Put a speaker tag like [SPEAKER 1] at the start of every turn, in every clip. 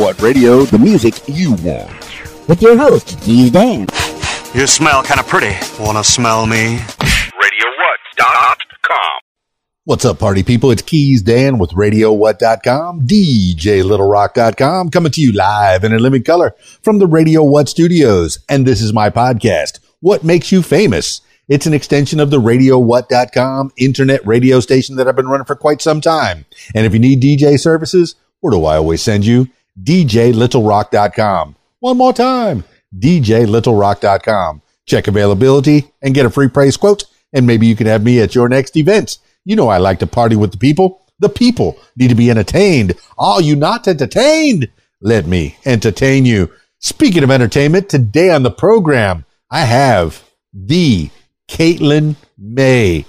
[SPEAKER 1] What Radio, the music you want.
[SPEAKER 2] With your host, Keys Dan.
[SPEAKER 3] You smell kind of pretty. Wanna smell me?
[SPEAKER 1] RadioWhat.com. What's up, party people? It's Keys Dan with RadioWhat.com, DJLittleRock.com, coming to you live in a living color from the Radio What studios. And this is my podcast, What Makes You Famous? It's an extension of the RadioWhat.com internet radio station that I've been running for quite some time. And if you need DJ services, where do I always send you? DJLittleRock.com. One more time, DJLittleRock.com. Check availability and get a free praise quote, and maybe you can have me at your next event. You know I like to party with the people. The people need to be entertained. Are you not entertained? Let me entertain you. Speaking of entertainment, today on the program, I have the Caitlin Mae.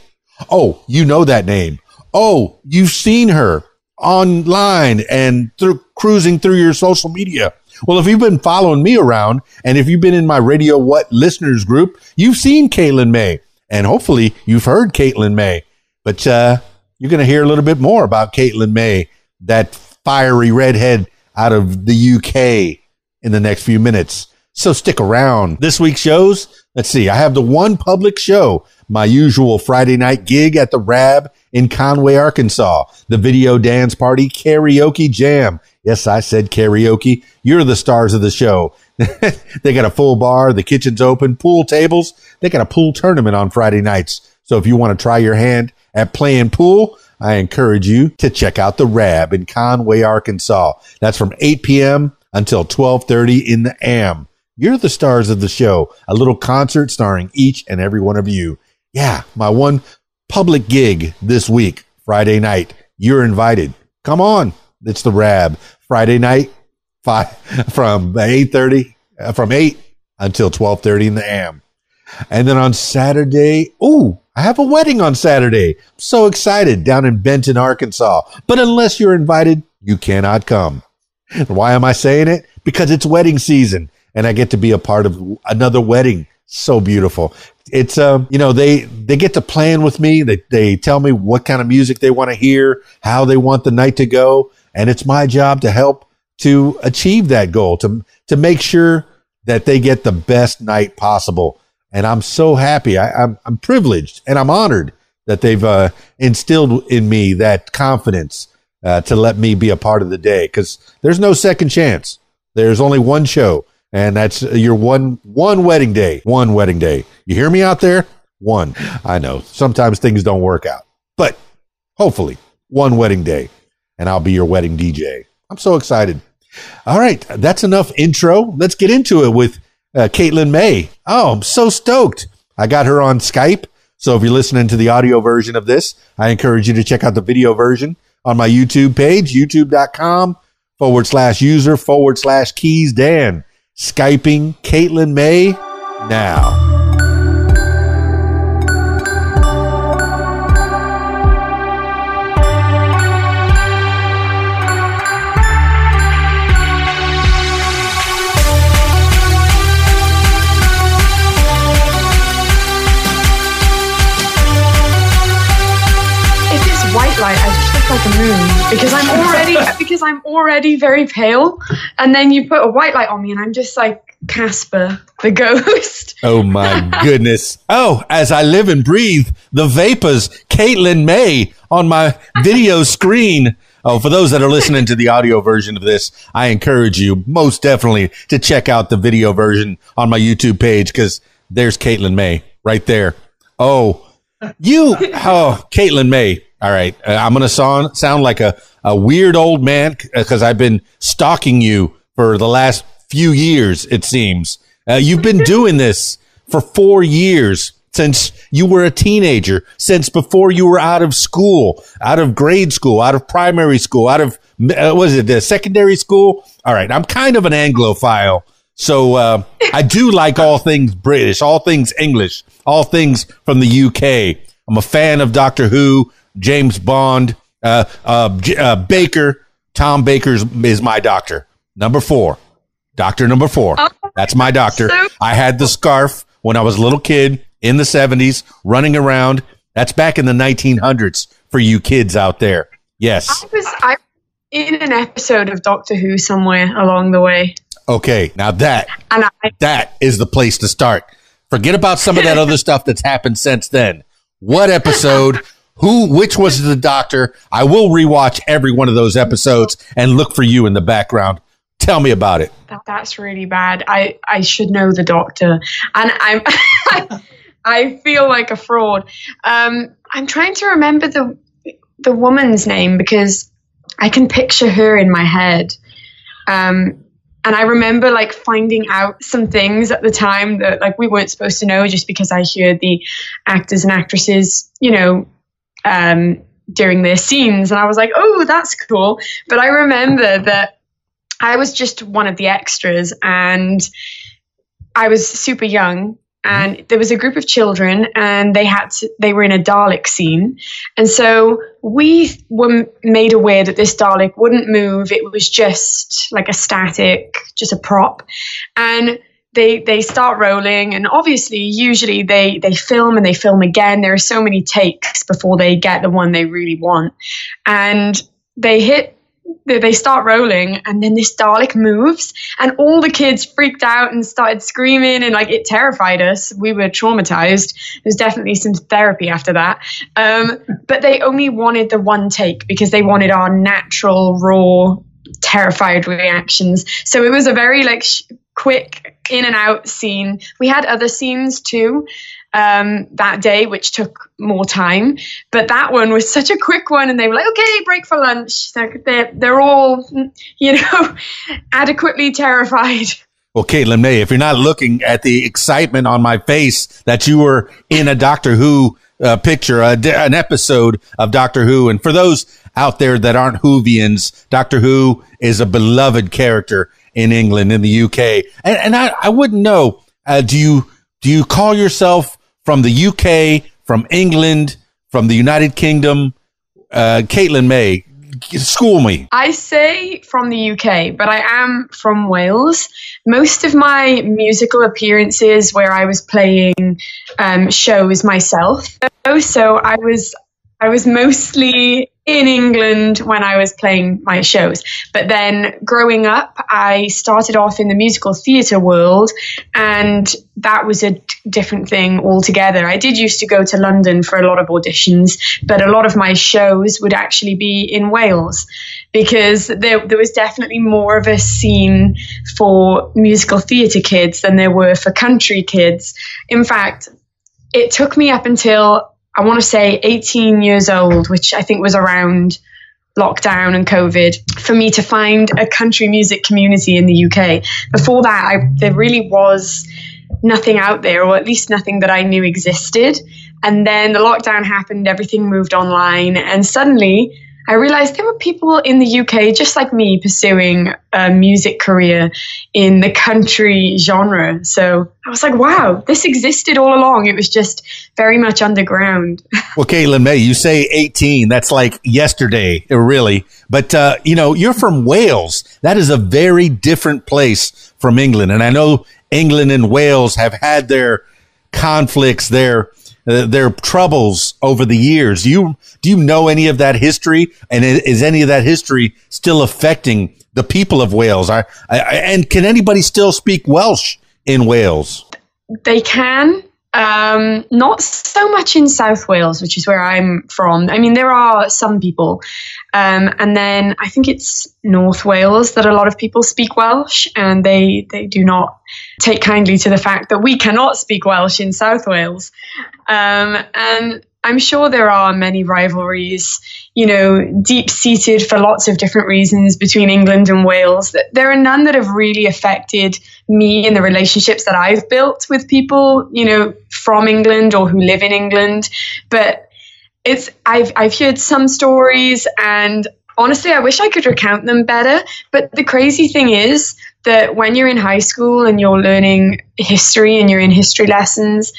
[SPEAKER 1] Oh, you know that name. Oh, you've seen her online and through cruising through your social media. Well, if you've been following me around and if you've been in my Radio What listeners group, you've seen Caitlin Mae and hopefully you've heard Caitlin Mae. But uh, you're going to hear a little bit more about Caitlin Mae, that fiery redhead out of the UK in the next few minutes. So stick around. This week's shows, let's see, I have the one public show, my usual Friday night gig at the Rab in Conway, Arkansas, the video dance party karaoke jam. Yes, I said karaoke. You're the stars of the show. they got a full bar. The kitchen's open, pool tables. They got a pool tournament on Friday nights. So if you want to try your hand at playing pool, I encourage you to check out the Rab in Conway, Arkansas. That's from 8 p.m. until 1230 in the AM. You're the stars of the show. A little concert starring each and every one of you. Yeah, my one public gig this week, Friday night. You're invited. Come on. It's the Rab. Friday night, five from 8:30 uh, from 8 until 12:30 in the AM. And then on Saturday, ooh, I have a wedding on Saturday. I'm so excited down in Benton, Arkansas. But unless you're invited, you cannot come. Why am I saying it? Because it's wedding season and I get to be a part of another wedding. So beautiful. It's um, you know, they they get to plan with me. They they tell me what kind of music they want to hear, how they want the night to go, and it's my job to help to achieve that goal, to to make sure that they get the best night possible. And I'm so happy. I, I'm, I'm privileged and I'm honored that they've uh, instilled in me that confidence uh, to let me be a part of the day because there's no second chance. There's only one show and that's your one one wedding day. One wedding day. You hear me out there? One. I know sometimes things don't work out, but hopefully one wedding day, and I'll be your wedding DJ. I'm so excited. All right, that's enough intro. Let's get into it with uh, Caitlin Mae. Oh, I'm so stoked. I got her on Skype. So if you're listening to the audio version of this, I encourage you to check out the video version on my YouTube page, youtube.com forward slash user forward slash keys Dan. Skyping Caitlin Mae now.
[SPEAKER 4] It's this white light, I just look like a moon because I'm already because I'm already very pale, and then you put a white light on me, and I'm just like Casper the ghost.
[SPEAKER 1] Oh my goodness! Oh, as I live and breathe, the vapors, Caitlin Mae on my video screen. Oh, for those that are listening to the audio version of this, I encourage you most definitely to check out the video version on my YouTube page because there's Caitlin Mae right there. Oh, you, oh, Caitlin Mae. All right. Uh, I'm going to sound, sound like a, a weird old man because I've been stalking you for the last few years, it seems. Uh, you've been doing this for four years since you were a teenager, since before you were out of school, out of grade school, out of primary school, out of, uh, was it the secondary school? All right. I'm kind of an Anglophile. So, uh, I do like all things British, all things English, all things from the UK. I'm a fan of Doctor Who. James Bond, uh, uh, uh, Baker. Tom Baker is my doctor. Number four, doctor number four. Oh, That's my doctor. I had the scarf when I was a little kid in the 70s, running around. That's back in the 1900s for you kids out there. Yes.
[SPEAKER 4] I was, I, in an episode of Doctor Who somewhere along the way.
[SPEAKER 1] Okay, now that
[SPEAKER 4] And I,
[SPEAKER 1] that is the place to start. Forget about some of that other stuff that's happened since then. What episode? Who? Which was the doctor? I will rewatch every one of those episodes and look for you in the background. Tell me about it.
[SPEAKER 4] that, that's really bad. I, I should know the doctor. And I'm I feel like a fraud. Um, I'm trying to remember the the woman's name because I can picture her in my head. Um, and I remember like finding out some things at the time that like we weren't supposed to know just because I heard the actors and actresses, you know, um, during their scenes, and I was like, oh, that's cool. But I remember that I was just one of the extras, and I was super young. And there was a group of children, and they had to, they were in a Dalek scene, and so we were made aware that this Dalek wouldn't move. It was just like a static, just a prop, and they they start rolling and obviously usually they they film and they film again. There are so many takes before they get the one they really want. And they hit they start rolling and then this Dalek moves and all the kids freaked out and started screaming and like it terrified us. We were traumatized. There's definitely some therapy after that. Um, but they only wanted the one take because they wanted our natural raw terrified reactions. So it was a very like sh- quick in and out scene we had other scenes too um, that day, which took more time. But that one was such a quick one, and they were like, "Okay, break for lunch." They're they're, they're all, you know, adequately terrified.
[SPEAKER 1] Well, Caitlin Mae, if you're not looking at the excitement on my face that you were in a Doctor Who uh, picture, an episode of Doctor Who, and for those out there that aren't Whovians, Doctor Who is a beloved character in England, in the UK, and, and I, I wouldn't know. Uh, do you do you call yourself from the UK, from England, from the United Kingdom? Uh, Caitlin Mae, school me.
[SPEAKER 4] I say from the UK, but I am from Wales. Most of my musical appearances where I was playing um, shows myself, so I was I was mostly in England when I was playing my shows. But then growing up, I started off in the musical theatre world, and that was a different thing altogether. I did used to go to London for a lot of auditions, but a lot of my shows would actually be in Wales because there, there was definitely more of a scene for musical theatre kids than there were for country kids. In fact, it took me up until I want to say 18 years old, which I think was around lockdown and COVID, for me to find a country music community in the UK. Before that, I, there really was nothing out there, or at least nothing that I knew existed. And then the lockdown happened, everything moved online, and suddenly I realized there were people in the UK just like me pursuing a music career in the country genre. So I was like, wow, this existed all along. It was just very much underground.
[SPEAKER 1] Well, Caitlin Mae, you say 18. That's like yesterday, really. But, uh, you know, you're from Wales. That is a very different place from England. And I know England and Wales have had their conflicts, their, uh, their troubles over the years. Do you, do you know any of that history? And is any of that history still affecting the people of Wales? I, I, and can anybody still speak Welsh in Wales?
[SPEAKER 4] They can. Um, not so much in South Wales, which is where I'm from. I mean, there are some people. Um, and then I think it's North Wales that a lot of people speak Welsh, and they, they do not take kindly to the fact that we cannot speak Welsh in South Wales. Um, and I'm sure there are many rivalries, you know, deep seated for lots of different reasons between England and Wales. There are none that have really affected me and the relationships that I've built with people, you know, from England or who live in England. But it's I've I've heard some stories and honestly I wish I could recount them better. But the crazy thing is that when you're in high school and you're learning history and you're in history lessons,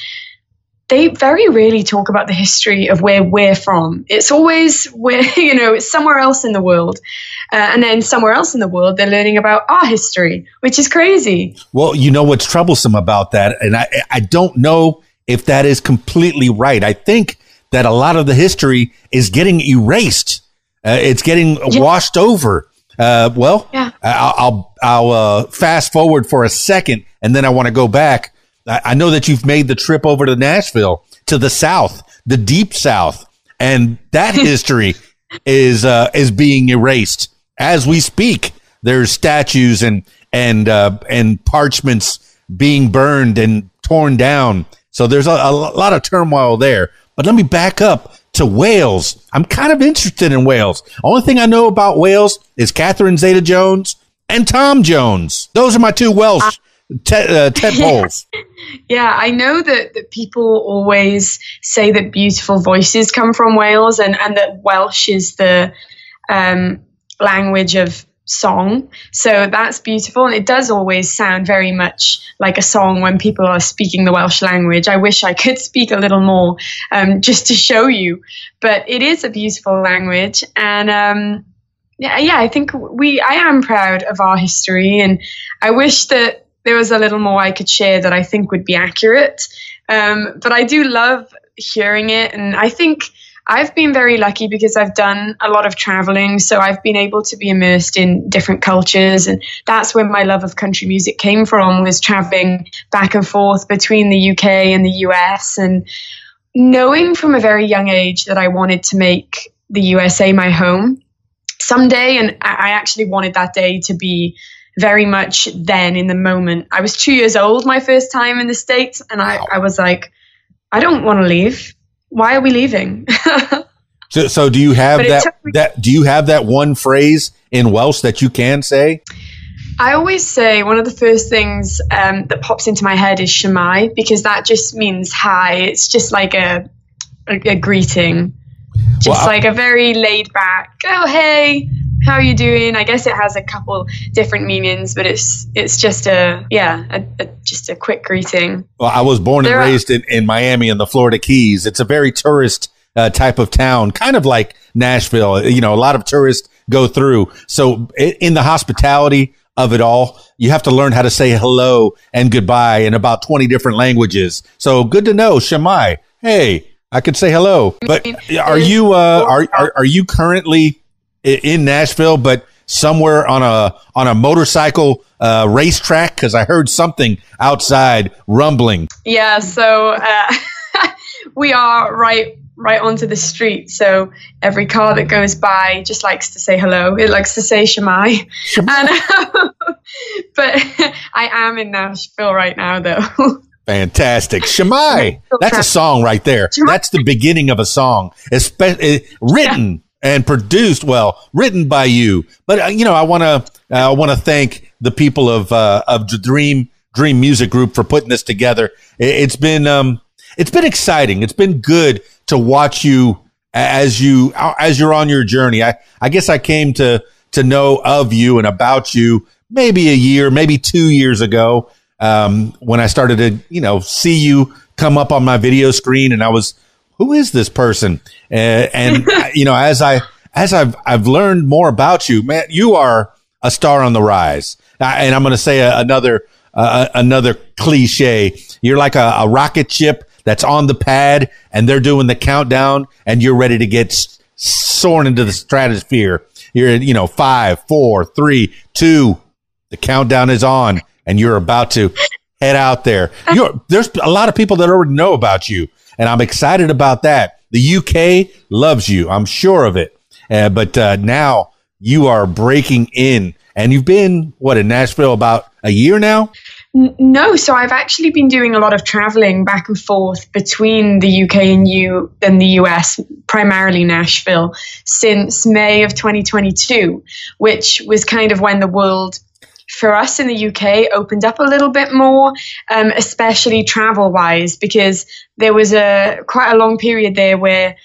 [SPEAKER 4] they very rarely talk about the history of where we're from. It's always where, you know, it's somewhere else in the world. Uh, and then somewhere else in the world, they're learning about our history, which is crazy.
[SPEAKER 1] Well, you know what's troublesome about that, and I I don't know if that is completely right. I think that a lot of the history is getting erased. Uh, it's getting
[SPEAKER 4] Yeah.
[SPEAKER 1] washed over. Uh, well,
[SPEAKER 4] Yeah.
[SPEAKER 1] I'll I'll, I'll uh, fast forward for a second, and then I want to go back. I, I know that you've made the trip over to Nashville, to the South, the deep South, and that history is uh, is being erased as we speak. There's statues and and uh, and parchments being burned and torn down. So there's a, a lot of turmoil there. But let me back up to Wales. I'm kind of interested in Wales. Only thing I know about Wales is Catherine Zeta Jones and Tom Jones. Those are my two Welsh uh, tent poles.
[SPEAKER 4] Yeah, I know that, that people always say that beautiful voices come from Wales and, and that Welsh is the um, language of song. So that's beautiful. And it does always sound very much like a song when people are speaking the Welsh language. I wish I could speak a little more um, just to show you. But it is a beautiful language. And um, yeah, yeah, I think we, I am proud of our history. And I wish that there was a little more I could share that I think would be accurate. Um, but I do love hearing it. And I think I've been very lucky because I've done a lot of traveling. So I've been able to be immersed in different cultures. And that's where my love of country music came from was traveling back and forth between the UK and the US and knowing from a very young age that I wanted to make the USA my home someday. And I I actually wanted that day to be very much then in the moment. I was two years old my first time in the States, and I, I was like, I don't want to leave. Why are we leaving?
[SPEAKER 1] So, so do you have
[SPEAKER 4] But
[SPEAKER 1] that
[SPEAKER 4] me-
[SPEAKER 1] that do you have that one phrase in Welsh that you can say?
[SPEAKER 4] I always say one of the first things um, that pops into my head is Shwmae because that just means hi. It's just like a a, a greeting, just
[SPEAKER 1] Well,
[SPEAKER 4] like a very laid back. Oh hey, how are you doing? I guess it has a couple different meanings, but it's it's just a yeah, a, a, just a quick greeting.
[SPEAKER 1] Well, I was born and
[SPEAKER 4] There are-
[SPEAKER 1] raised in, in Miami in the Florida Keys. It's a very tourist uh, type of town, kind of like Nashville. You know, a lot of tourists go through. So in the hospitality of it all, you have to learn how to say hello and goodbye in about 20 different languages. So good to know, Shwmae. Hey, I could say hello. But are you, uh, are, are, are you currently in Nashville, but somewhere on a, on a motorcycle, uh, racetrack? Cause I heard something outside rumbling.
[SPEAKER 4] Yeah, so uh, we are right right onto the street. So every car that goes by just likes to say hello. It likes to say Shwmae. And, but I am in Nashville right now, though.
[SPEAKER 1] Fantastic. Shwmae. That's a song right there. That's the beginning of a song. Espe- uh, written and produced, well, written by you. But, uh, you know, I want to, I want to thank the people of, uh, of the Dream, Dream Music Group for putting this together. It, it's been, um, it's been exciting. It's been good to watch you as you, as you're on your journey. I, I guess I came to, to know of you and about you maybe a year, maybe two years ago um, when I started to, you know, see you come up on my video screen, and I was, who is this person? Uh, and you know, as I as I've I've learned more about you, man, you are a star on the rise. Uh, and I'm going to say a, another uh, another cliche. You're like a, a rocket ship that's on the pad, and they're doing the countdown, and you're ready to get s- soaring into the stratosphere. You're, you know, five, four, three, two. The countdown is on, and you're about to head out there. You're, there's a lot of people that already know about you, and I'm excited about that. The UK loves you, I'm sure of it. Uh, but uh, now you are breaking in, and you've been what in Nashville about a year now.
[SPEAKER 4] No, so I've actually been doing a lot of traveling back and forth between the UK and you and the US, primarily Nashville, since May of 2022, which was kind of when the world for us in the UK opened up a little bit more, um, especially travel wise, because there was a quite a long period there where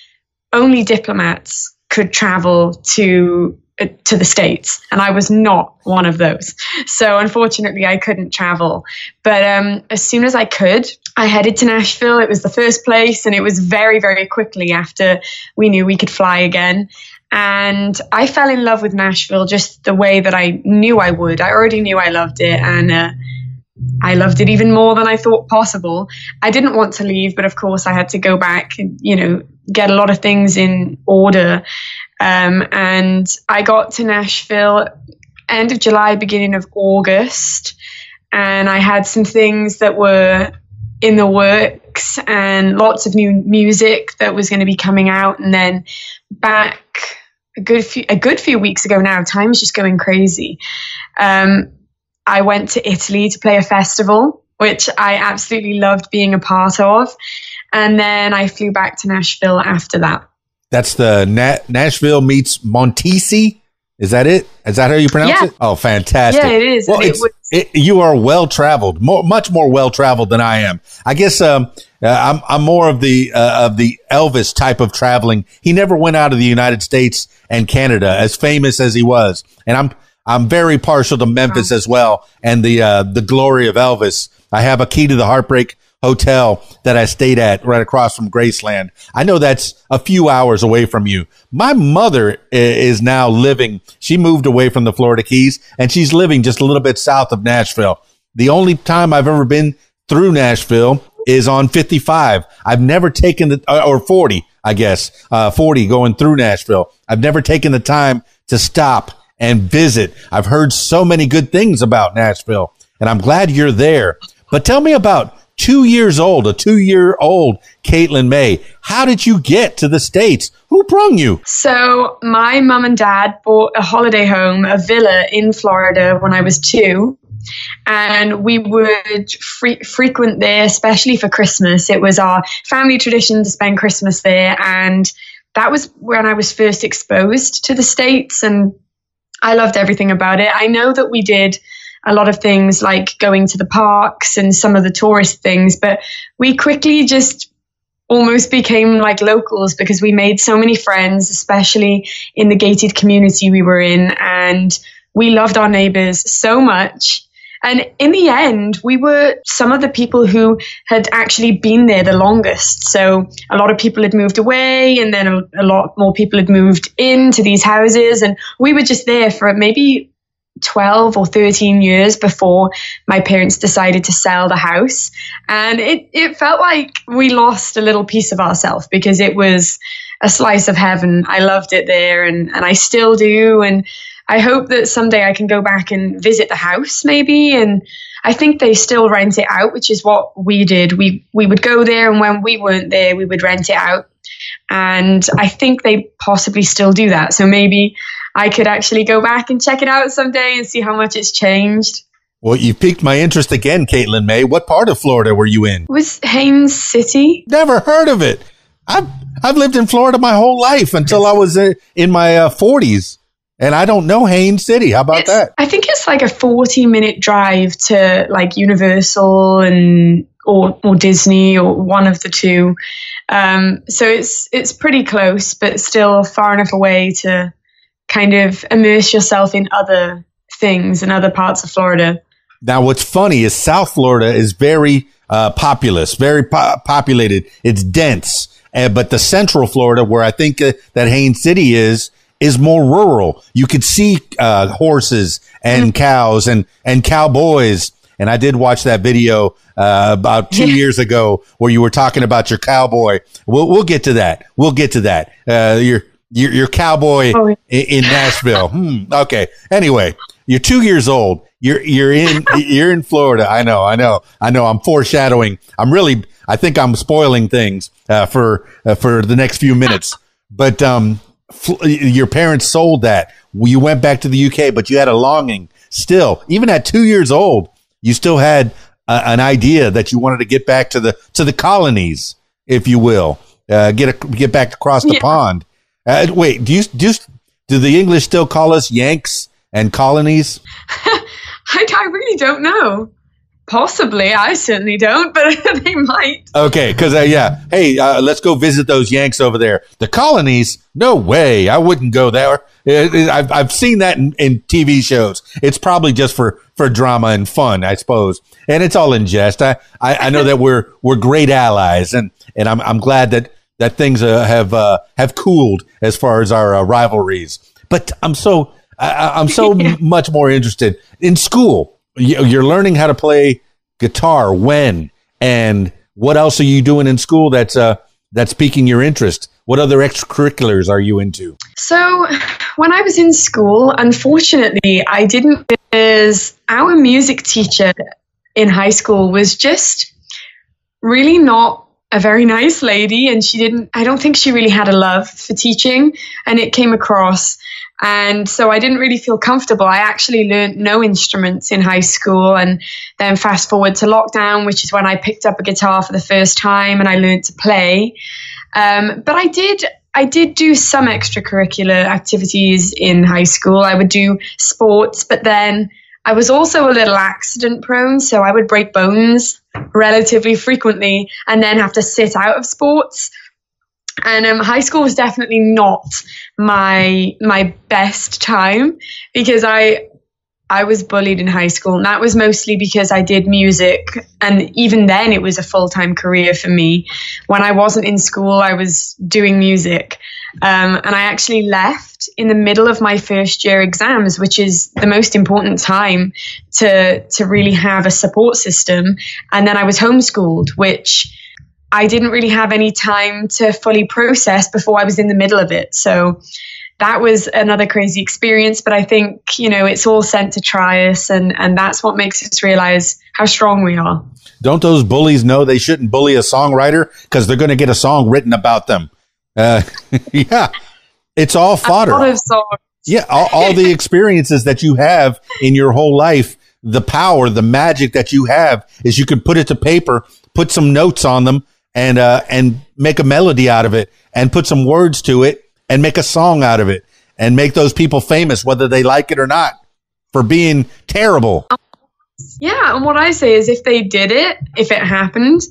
[SPEAKER 4] only diplomats could travel to uh, to the states and i was not one of those. So unfortunately i couldn't travel. But um, as soon as i could i headed to nashville. It was the first place and it was very very quickly after we knew we could fly again and i fell in love with nashville just the way that i knew i would i already knew i loved it and uh, I loved it even more than I thought possible. I didn't want to leave, but of course I had to go back, and, you know, get a lot of things in order. Um, and I got to Nashville end of July, beginning of August, and I had some things that were in the works and lots of new music that was going to be coming out. And then back a good few a good few weeks ago now, time is just going crazy. Um, I went to Italy to play a festival, which I absolutely loved being a part of. And then I flew back to Nashville after that.
[SPEAKER 1] That's the Na- Nashville meets Montesi. Is that it? Is that how you pronounce
[SPEAKER 4] Yeah.
[SPEAKER 1] it? Oh, fantastic!
[SPEAKER 4] Yeah, it is.
[SPEAKER 1] Well,
[SPEAKER 4] it was-
[SPEAKER 1] it, you are well traveled, more, much more well traveled than I am. I guess um, uh, I'm I'm more of the uh, of the Elvis type of traveling. He never went out of the United States and Canada, as famous as he was, and I'm I'm very partial to Memphis as well, and the uh, the glory of Elvis. I have a key to the Heartbreak Hotel that I stayed at right across from Graceland. I know that's a few hours away from you. My mother is now living. She moved away from the Florida Keys, and she's living just a little bit south of Nashville. The only time I've ever been through Nashville is on 55. I've never taken the, uh, or 40, I guess, uh, 40 going through Nashville. I've never taken the time to stop and visit. I've heard so many good things about Nashville and I'm glad you're there. But tell me about two years old, a two year old Caitlin Mae. How did you get to the States? Who brung you?
[SPEAKER 4] So my mum and dad bought a holiday home, a villa in Florida when I was two. And we would fre- frequent there, especially for Christmas. It was our family tradition to spend Christmas there. And that was when I was first exposed to the States. And I loved everything about it. I know that we did a lot of things like going to the parks and some of the tourist things, but we quickly just almost became like locals because we made so many friends, especially in the gated community we were in. And we loved our neighbors so much. And in the end, we were some of the people who had actually been there the longest. So a lot of people had moved away, and then a, lot more people had moved into these houses. And we were just there for maybe 12 or 13 years before my parents decided to sell the house. And it, it felt like we lost a little piece of ourselves because it was a slice of heaven. I loved it there and, and I still do. And I hope that someday I can go back and visit the house maybe. And I think they still rent it out, which is what we did. We, we would go there and when we weren't there, we would rent it out. And I think they possibly still do that. So maybe I could actually go back and check it out someday and see how much it's changed.
[SPEAKER 1] Well, you piqued my interest again, Caitlin Mae. What part of Florida were you in?
[SPEAKER 4] Was Haines City.
[SPEAKER 1] Never heard of it. I've, I've lived in Florida my whole life until I was uh, in my uh, 40s. And I don't know Haines City. How about
[SPEAKER 4] It's-
[SPEAKER 1] that?
[SPEAKER 4] I think it's like a 40 minute drive to like Universal and or or Disney or one of the two. Um, so it's it's pretty close, but still far enough away to kind of immerse yourself in other things and other parts of Florida.
[SPEAKER 1] Now, what's funny is South Florida is very uh, populous, very po- populated. It's dense. Uh, but the Central Florida, where I think uh, that Haines City is, is more rural. You could see uh, horses and cows and and cowboys. And I did watch that video uh, about two
[SPEAKER 4] Yeah.
[SPEAKER 1] years ago where you were talking about your cowboy. We'll we'll get to that. We'll get to that. Uh, your your your cowboy
[SPEAKER 4] Oh, yeah.
[SPEAKER 1] in, in Nashville. Hmm. Okay. Anyway, you're two years old. You're you're in you're in Florida. I know. I know. I know. I'm foreshadowing. I'm really. I think I'm spoiling things uh, for uh, for the next few minutes. But um, fl- your parents sold that. You went back to the UK, but you had a longing still. Even at two years old, you still had uh, an idea that you wanted to get back to the to the colonies, if you will, uh, get a, get back across the
[SPEAKER 4] Yeah.
[SPEAKER 1] pond. Uh, wait, do you do you, do the English still call us Yanks and colonies?
[SPEAKER 4] I, I really don't know. Possibly, I certainly don't, but they might.
[SPEAKER 1] Okay, because uh, yeah, hey, uh, let's go visit those Yanks over there. The colonies? No way, I wouldn't go there. It- it- I've I've seen that in, in TV shows. It's probably just for for drama and fun, I suppose, and it's all in jest. I I, I know that we're we're great allies, and and I'm I'm glad that that things uh, have uh, have cooled as far as our uh, rivalries. But I'm so I, I'm so m- much more interested in school. You- You're learning how to play guitar when and what else are you doing in school that's uh that's piquing your interest? What other extracurriculars are you into?
[SPEAKER 4] So, when I was in school, unfortunately, I didn't because our music teacher in high school was just really not a very nice lady and she didn't I don't think she really had a love for teaching and it came across and so I didn't really feel comfortable. I actually learned no instruments in high school and then fast forward to lockdown, which is when I picked up a guitar for the first time and I learned to play. Um, but I did I did do some extracurricular activities in high school. I would do sports, but then I was also a little accident prone, so I would break bones relatively frequently and then have to sit out of sports. And um, high school was definitely not my my best time because I I was bullied in high school, and that was mostly because I did music. And even then, it was a full time career for me. When I wasn't in school, I was doing music. Um, and I actually left in the middle of my first year exams, which is the most important time to, to really have a support system. And then I was homeschooled, which I didn't really have any time to fully process before I was in the middle of it. So that was another crazy experience. But I think, you know, it's all sent to try us, and, and that's what makes us realize how strong we are.
[SPEAKER 1] Don't those bullies know they shouldn't bully a songwriter because they're going to get a song written about them? Uh, yeah, it's all fodder. Yeah, all, all the experiences that you have in your whole life, the power, the magic that you have is you can put it to paper, put some notes on them, and uh, and make a melody out of it, and put some words to it, and make a song out of it and make those people famous, whether they like it or not, for being terrible.
[SPEAKER 4] Yeah, and what I say is if they did it, if it happened,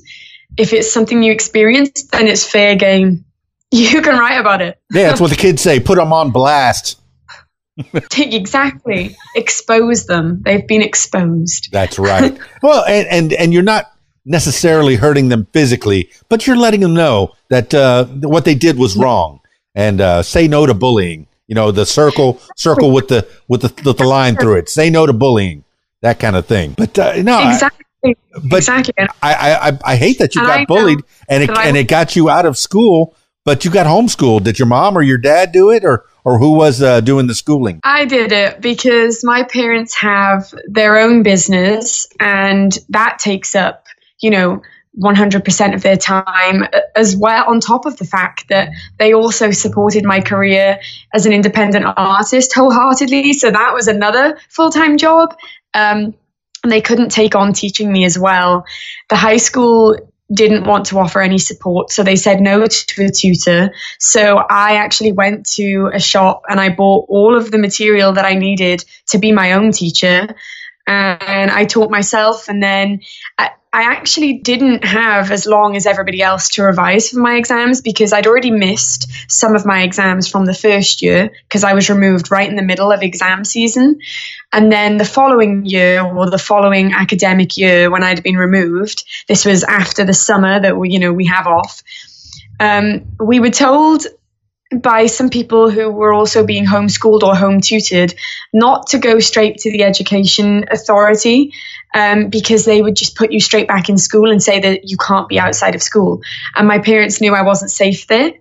[SPEAKER 4] if it's something you experienced, then it's fair game. You can write about it.
[SPEAKER 1] yeah, that's what the kids say. Put them on blast.
[SPEAKER 4] exactly. Expose them. They've been exposed.
[SPEAKER 1] That's right. well, and, and and you're not necessarily hurting them physically, but you're letting them know that uh, what they did was wrong and uh, say no to bullying. You know, the circle circle with the with the, with the line through it. Say no to bullying, that kind of thing. But uh, no,
[SPEAKER 4] exactly.
[SPEAKER 1] I, but exactly. I, I I hate that you got bullied and it and it got you out of school. But you got homeschooled. Did your mom or your dad do it, or or who was uh, doing the schooling?
[SPEAKER 4] I did it because my parents have their own business, and that takes up, you know, 100% of their time, as well, on top of the fact that they also supported my career as an independent artist wholeheartedly. So that was another full time job. Um, and they couldn't take on teaching me as well. The high school didn't want to offer any support, so they said no to a tutor. So I actually went to a shop and I bought all of the material that I needed to be my own teacher and I taught myself. And then I, I, actually didn't have as long as everybody else to revise for my exams because I'd already missed some of my exams from the first year because I was removed right in the middle of exam season. And then the following year or the following academic year when I'd been removed, this was after the summer that we, you know, we have off. Um, we were told by some people who were also being homeschooled or home tutored not to go straight to the education authority um, because they would just put you straight back in school and say that you can't be outside of school. And my parents knew I wasn't safe there.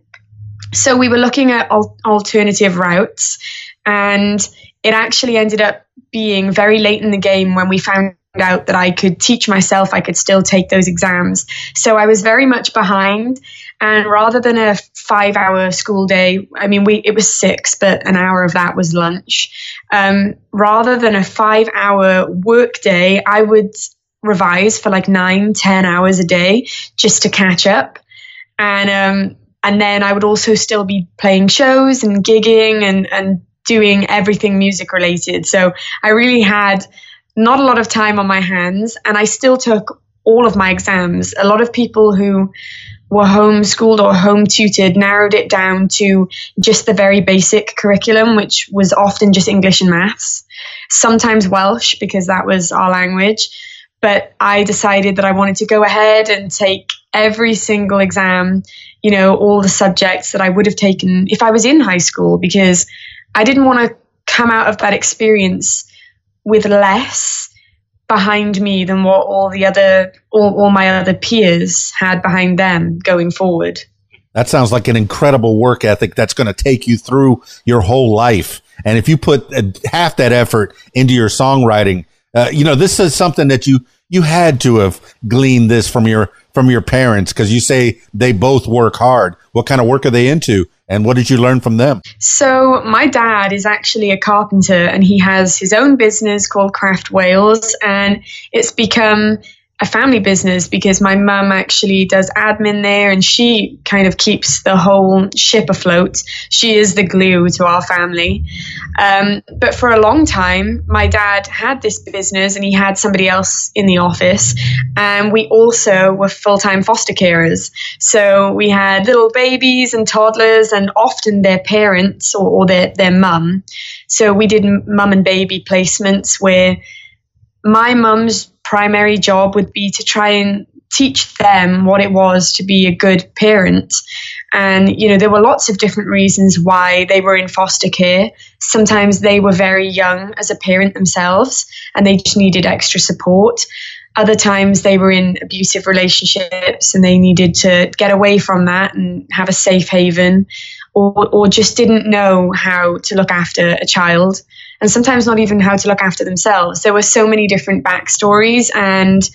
[SPEAKER 4] So we were looking at al- alternative routes, and it actually ended up being very late in the game when we found out that I could teach myself, I could still take those exams. So I was very much behind. And rather than a five hour school day, I mean, we it was six, but an hour of that was lunch. Um, rather than a five hour work day, I would revise for like nine, ten hours a day just to catch up. And um, and then I would also still be playing shows and gigging and and doing everything music related. So I really had not a lot of time on my hands, and I still took all of my exams. A lot of people who were homeschooled or home tutored narrowed it down to just the very basic curriculum, which was often just English and maths, sometimes Welsh because that was our language. But I decided that I wanted to go ahead and take every single exam, you know, all the subjects that I would have taken if I was in high school because I didn't want to come out of that experience with less behind me than what all the other all, all my other peers had behind them going forward
[SPEAKER 1] That sounds like an incredible work ethic that's going to take you through your whole life. And if you put uh, half that effort into your songwriting, uh, you know, this is something that you, you had to have gleaned this from your, from your parents because you say they both work hard. What kind of work are they into? And what did you learn from them?
[SPEAKER 4] So, my dad is actually a carpenter and he has his own business called Craft Wales. And it's become a family business because my mum actually does admin there and she kind of keeps the whole ship afloat. She is the glue to our family. Um, but for a long time, my dad had this business and he had somebody else in the office. And we also were full time foster carers. So we had little babies and toddlers and often their parents or, or their, their mum. So we did mum and baby placements where my mum's primary job would be to try and teach them what it was to be a good parent. And, you know, there were lots of different reasons why they were in foster care. Sometimes they were very young as a parent themselves and they just needed extra support. Other times they were in abusive relationships and they needed to get away from that and have a safe haven or, or just didn't know how to look after a child and sometimes not even how to look after themselves. There were so many different backstories, and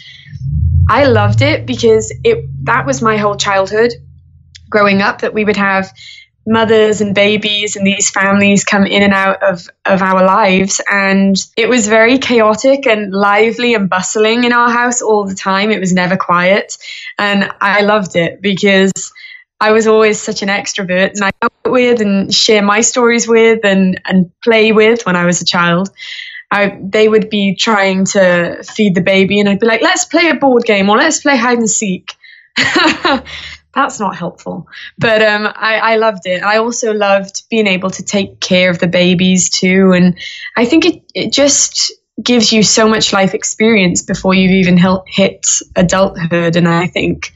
[SPEAKER 4] I loved it because it that was my whole childhood growing up that we would have mothers and babies and these families come in and out of, of our lives. And it was very chaotic and lively and bustling in our house all the time. It was never quiet. And i loved it because I was always such an extrovert and I go with and share my stories with and, and play with when I was a child. I, they would be trying to feed the baby and I'd be like, let's play a board game or let's play hide and seek. That's not helpful. But um, I, I loved it. I also loved being able to take care of the babies too. And I think it, it just gives you so much life experience before you've even hit adulthood. And I think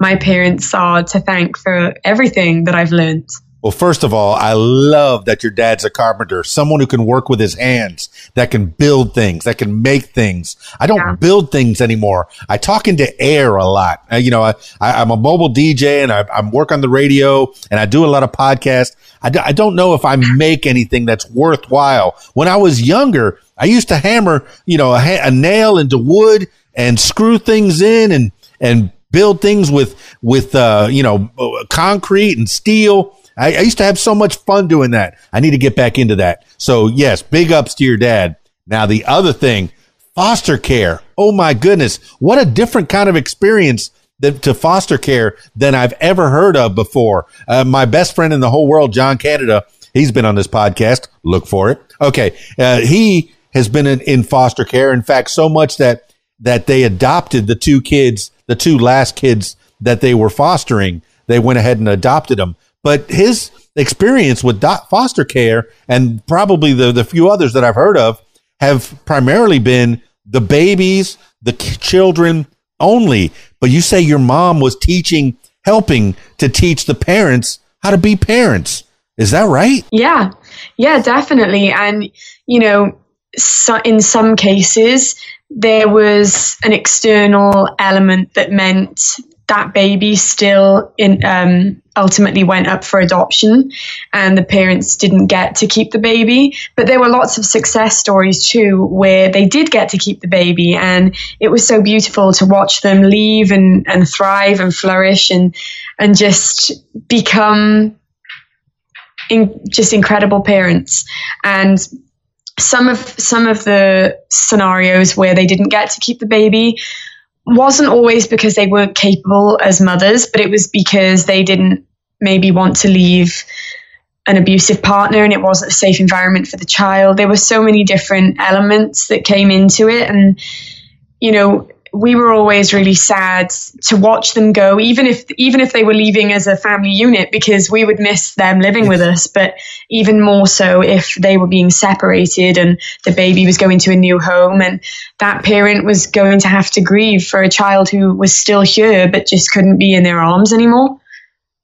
[SPEAKER 4] my parents are to thank for everything that I've learned.
[SPEAKER 1] Well, first of all, I love that your dad's a carpenter, someone who can work with his hands, that can build things, that can make things. I don't yeah. build things anymore. I talk into air a lot. Uh, you know, I, I, am a mobile DJ and I, I'm work on the radio and I do a lot of podcasts. I d- I don't know if I make anything that's worthwhile. When I was younger, I used to hammer, you know, a, ha- a nail into wood and screw things in and, and build things with with uh, you know concrete and steel. I, I, used to have so much fun doing that. I need to get back into that. So yes, big ups to your dad. Now the other thing, foster care. Oh my goodness, what a different kind of experience that, to foster care than I've ever heard of before. Uh, my best friend in the whole world, John Canada, he's been on this podcast. Look for it. Okay, uh, he has been in, in foster care. In fact, so much that that they adopted the two kids the two last kids that they were fostering, they went ahead and adopted them. But his experience with foster care and probably the, the few others that I've heard of have primarily been the babies, the children only. But you say your mom was teaching, helping to teach the parents how to be parents. Is that right?
[SPEAKER 4] Yeah, yeah, definitely. And, you know, so in some cases, there was an external element that meant that baby still in, um, ultimately went up for adoption and the parents didn't get to keep the baby. But there were lots of success stories too where they did get to keep the baby and it was so beautiful to watch them leave and, and thrive and flourish and and just become in, just incredible parents. And some of some of the scenarios where they didn't get to keep the baby wasn't always because they weren't capable as mothers, but it was because they didn't maybe want to leave an abusive partner and it wasn't a safe environment for the child. There were so many different elements that came into it and you know we were always really sad to watch them go, even if even if they were leaving as a family unit, because we would miss them living with us. But even more so if they were being separated and the baby was going to a new home, and that parent was going to have to grieve for a child who was still here but just couldn't be in their arms anymore.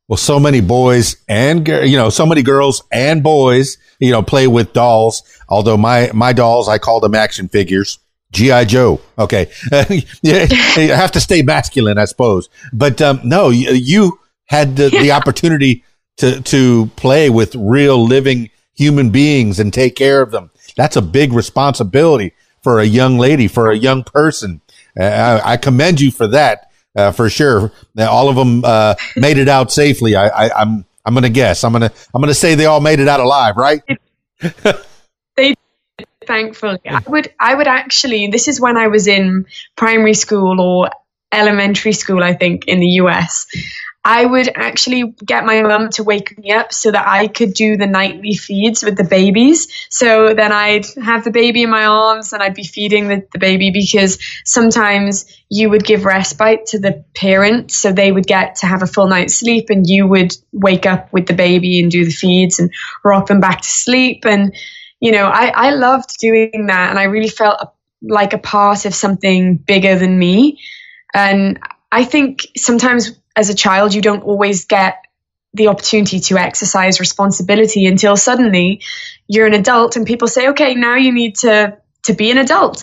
[SPEAKER 1] Well, so many boys and you know, so many girls and boys, you know, play with dolls. Although my my dolls, I call them action figures GI Joe. Okay, yeah, you have to stay masculine, I suppose. But um, no, you had the, the opportunity to to play with real living human beings and take care of them. That's a big responsibility for a young lady, for a young person. Uh, I, I, commend you for that, uh, for sure. Now, all of them uh, made it out safely. I, I, I'm I'm gonna guess. I'm gonna I'm gonna say they all made it out alive, right?
[SPEAKER 4] thankfully. I mm. would I would actually. This is when I was in primary school or elementary school, I think, in the US. I would actually get my mum to wake me up so that I could do the nightly feeds with the babies. So then I'd have the baby in my arms and I'd be feeding the, the baby because sometimes you would give respite to the parent so they would get to have a full night's sleep and you would wake up with the baby and do the feeds and rock them back to sleep. And, you know, I, I loved doing that and I really felt like a part of something bigger than me. And I think sometimes as a child, you don't always get the opportunity to exercise responsibility until suddenly you're an adult and people say, okay, now you need to, to be an adult.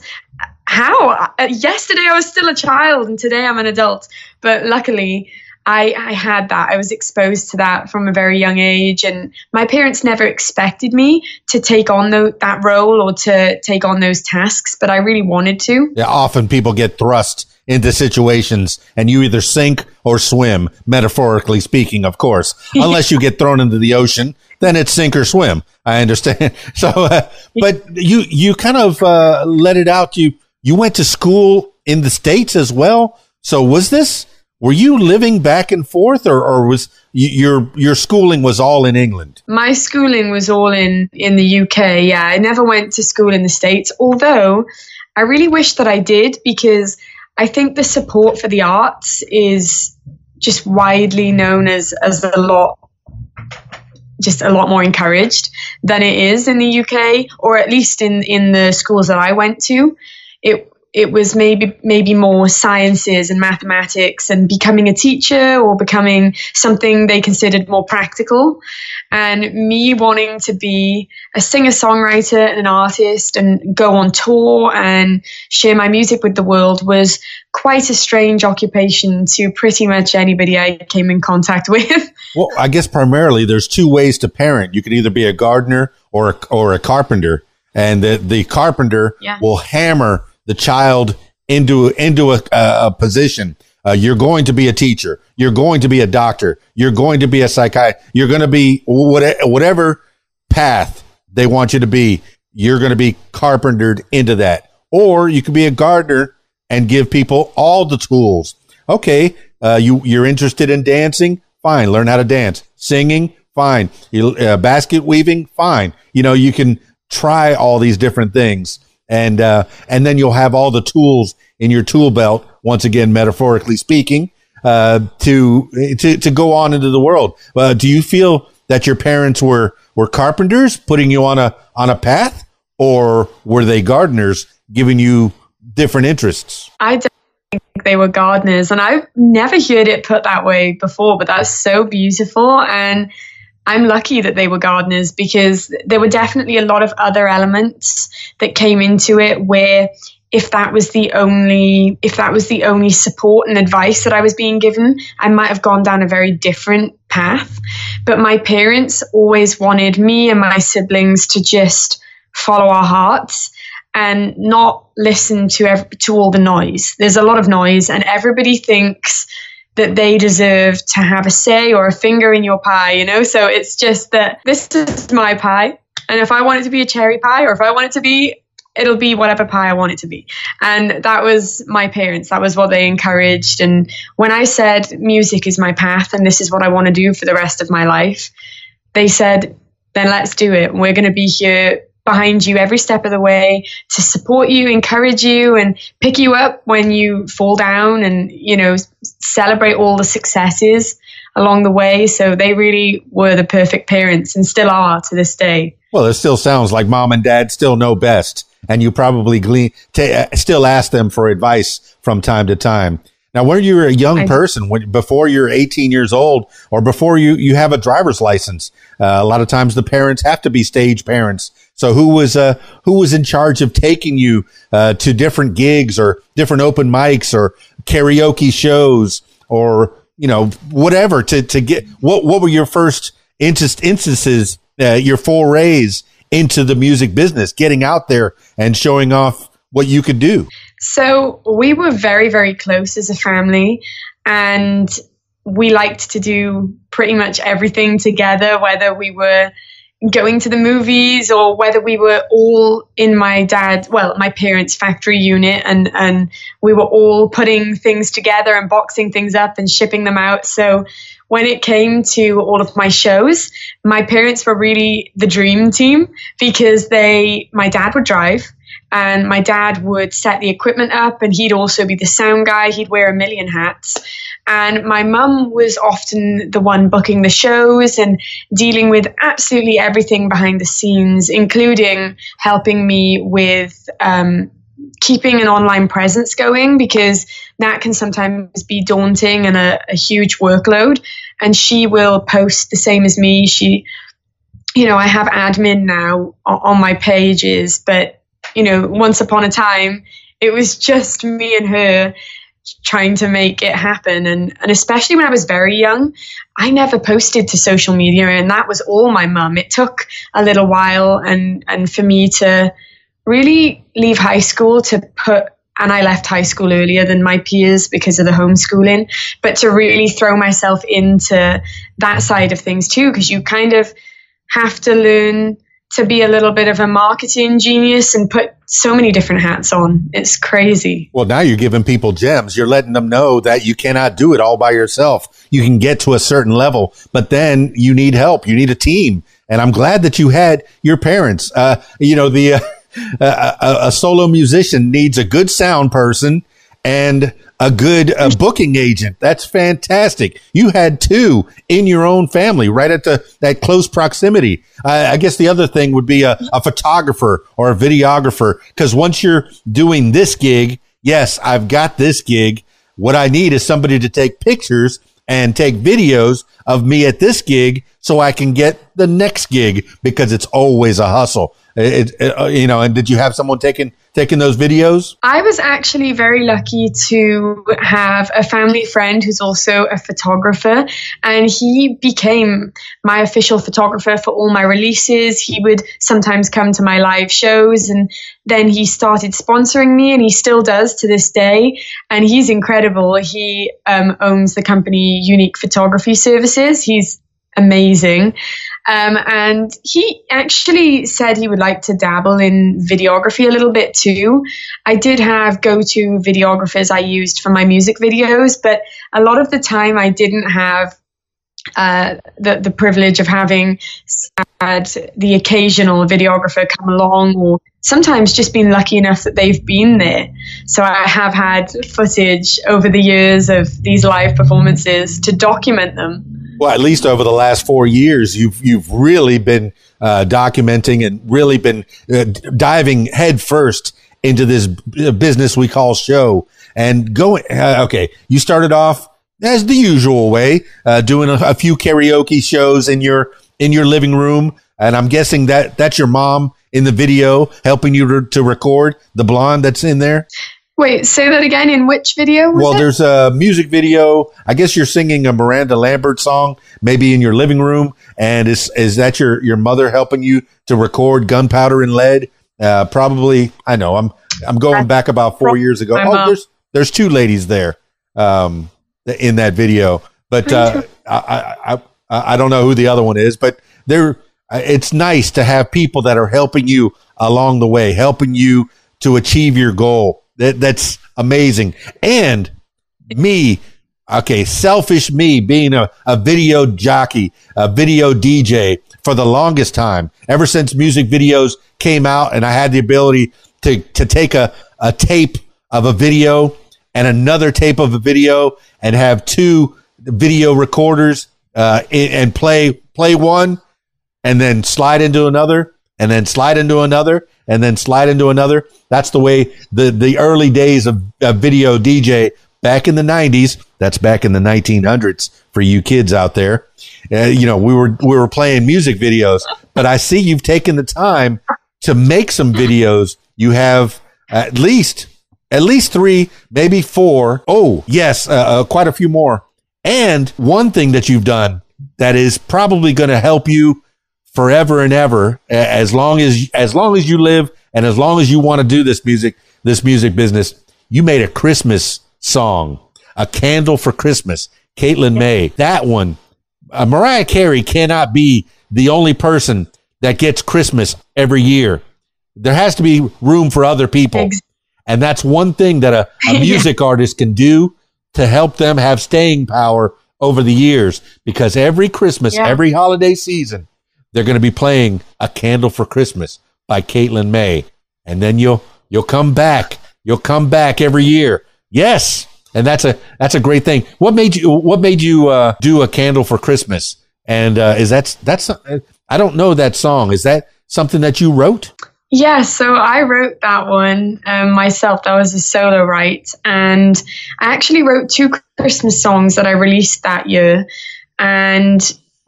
[SPEAKER 4] How? Uh, yesterday I was still a child and today I'm an adult. But luckily, I, I had that. I was exposed to that from a very young age, and my parents never expected me to take on the, that role or to take on those tasks, but I really wanted to.
[SPEAKER 1] Yeah, often people get thrust into situations and you either sink or swim, metaphorically speaking, of course, unless you get thrown into the ocean, then it's sink or swim. I understand. So, uh, but you, you kind of, uh, let it out. You, you went to school in the States as well. So was this, were you living back and forth or, or was your, your schooling was all in England?
[SPEAKER 4] My schooling was all in, in the UK. Yeah. I never went to school in the States, although I really wish that I did because I think the support for the arts is just widely known as as a lot just a lot more encouraged than it is in the UK or at least in in the schools that I went to it it was maybe maybe more sciences and mathematics and becoming a teacher or becoming something they considered more practical and me wanting to be a singer songwriter and an artist and go on tour and share my music with the world was quite a strange occupation to pretty much anybody I came in contact with.
[SPEAKER 1] Well, I guess primarily there's two ways to parent. You can either be a gardener or a, or a carpenter, and the the carpenter yeah. will hammer the child into into a, a position. Uh, you're going to be a teacher. You're going to be a doctor. You're going to be a psychiatrist. You're going to be whatever path they want you to be. You're going to be carpentered into that. Or you could be a gardener and give people all the tools. Okay, uh, you you're interested in dancing? Fine, learn how to dance. Singing? Fine. You, uh, basket weaving? Fine. You know you can try all these different things and uh, and then you'll have all the tools in your tool belt. Once again, metaphorically speaking, uh, to to to go on into the world. Uh, do you feel that your parents were were carpenters, putting you on a on a path, or were they gardeners, giving you different interests?
[SPEAKER 4] I think they were gardeners, and I've never heard it put that way before. But that's so beautiful and I'm lucky that they were gardeners because there were definitely a lot of other elements that came into it where if that was the only if that was the only support and advice that I was being given, I might have gone down a very different path. But my parents always wanted me and my siblings to just follow our hearts and not listen to ev- to all the noise. There's a lot of noise and everybody thinks that they deserve to have a say or a finger in your pie, you know? So it's just that this is my pie. And if I want it to be a cherry pie or if I want it to be, it'll be whatever pie I want it to be. And that was my parents. That was what they encouraged. And when I said music is my path and this is what I want to do for the rest of my life, they said, then let's do it. We're going to be here behind you every step of the way to support you, encourage you, and pick you up when you fall down and, you know, celebrate all the successes along the way. So they really were the perfect parents and still are to this day.
[SPEAKER 1] Well, it still sounds like mom and dad still know best. And you probably glean, t- uh, still ask them for advice from time to time. Now, when you were a young person, when, before you're 18 years old or before you, you have a driver's license, uh, a lot of times the parents have to be stage parents. So who was, uh, who was in charge of taking you, uh, to different gigs or different open mics or karaoke shows or, you know, whatever to, to get, what, what were your first inst- instances, uh, your forays into the music business, getting out there and showing off what you could do?
[SPEAKER 4] So we were very, very close as a family and we liked to do pretty much everything together, whether we were going to the movies or whether we were all in my dad well my parents factory unit and and we were all putting things together and boxing things up and shipping them out. So when it came to all of my shows my parents were really the dream team because they my dad would drive and my dad would set the equipment up and he'd also be the sound guy. He'd wear a million hats and my mum was often the one booking the shows and dealing with absolutely everything behind the scenes, including helping me with um, keeping an online presence going because that can sometimes be daunting and a, a huge workload. And she will post the same as me. She, you know, I have admin now on my pages, but, you know, once upon a time, it was just me and her trying to make it happen. And and especially when I was very young I never posted to social media and that was all my mum. It took a little while and and for me to really leave high school to put and I left high school earlier than my peers because of the homeschooling but to really throw myself into that side of things too because you kind of have to learn to be a little bit of a marketing genius and put so many different hats on. It's crazy.
[SPEAKER 1] Well, now you're giving people gems. You're letting them know that you cannot do it all by yourself. You can get to a certain level, but then you need help. You need a team. And I'm glad that you had your parents. Uh, you know, the, uh, a, a solo musician needs a good sound person and a good uh, booking agent. That's fantastic. You had two in your own family, right at the that close proximity. I guess the other thing would be a, a photographer or a videographer, because once you're doing this gig, yes, I've got this gig. What I need is somebody to take pictures and take videos of me at this gig so I can get the next gig because it's always a hustle. It, it, uh, you know, and did you have someone taking taking those videos?
[SPEAKER 4] I was actually very lucky to have a family friend who's also a photographer, and he became my official photographer for all my releases. He would sometimes come to my live shows, and then he started sponsoring me, and he still does to this day. And he's incredible. He um, owns the company Unique Photography Services. He's amazing. Um, and he actually said he would like to dabble in videography a little bit too. I did have go to videographers I used for my music videos, but a lot of the time I didn't have uh, the, the privilege of having had the occasional videographer come along or sometimes just been lucky enough that they've been there. So I have had footage over the years of these live performances to document them
[SPEAKER 1] well, at least over the last four years, you've you've really been uh, documenting and really been uh, diving headfirst into this business we call show and going. Uh, okay, you started off as the usual way, uh, doing a, a, few karaoke shows in your in your living room, and I'm guessing that that's your mom in the video helping you to record the blonde that's in there.
[SPEAKER 4] Wait, say that again. In which video?
[SPEAKER 1] well, it? there's a music video. I guess you're singing a Miranda Lambert song, maybe in your living room. And is is that your your mother helping you to record Gunpowder and Lead? Uh, probably. I know. I'm I'm going back about four years ago. Oh, there's there's two ladies there um, in that video, but uh, I, I I I don't know who the other one is, but they're. It's nice to have people that are helping you along the way, helping you to achieve your goal that that's amazing. And me, okay, selfish me being a, a video jockey, a video DJ for the longest time, ever since music videos came out and I had the ability to, to take a, a tape of a video and another tape of a video and have two video recorders uh, and play play one and then slide into another and then slide into another and then slide into another. That's the way the, the early days of, of video DJ back in the 90s. That's back in the 1900s for you kids out there. Uh, you know, we were we were playing music videos, but I see you've taken the time to make some videos. You have at least at least three, maybe four. Oh, yes, uh, uh, quite a few more And one thing that you've done that is probably going to help you forever and ever as long as as long as you live and as long as you want to do this music this music business you made a christmas song a candle for christmas Caitlin Mae. That one uh, mariah carey cannot be the only person that gets christmas every year. There has to be room for other people. And that's one thing that a, a music artist can do to help them have staying power over the years because every christmas
[SPEAKER 4] Yeah.
[SPEAKER 1] every holiday season they're going to be playing a candle for christmas by Caitlin Mae. And then you'll you'll come back. You'll come back every year. Yes! And that's a that's a great thing. What made you what made you uh, do a candle for christmas? And uh, is that that's i don't know that song. Is that something that you wrote?
[SPEAKER 4] Yeah, so I wrote that one um, myself. That was a solo write. And I actually wrote two Christmas songs that I released that year. And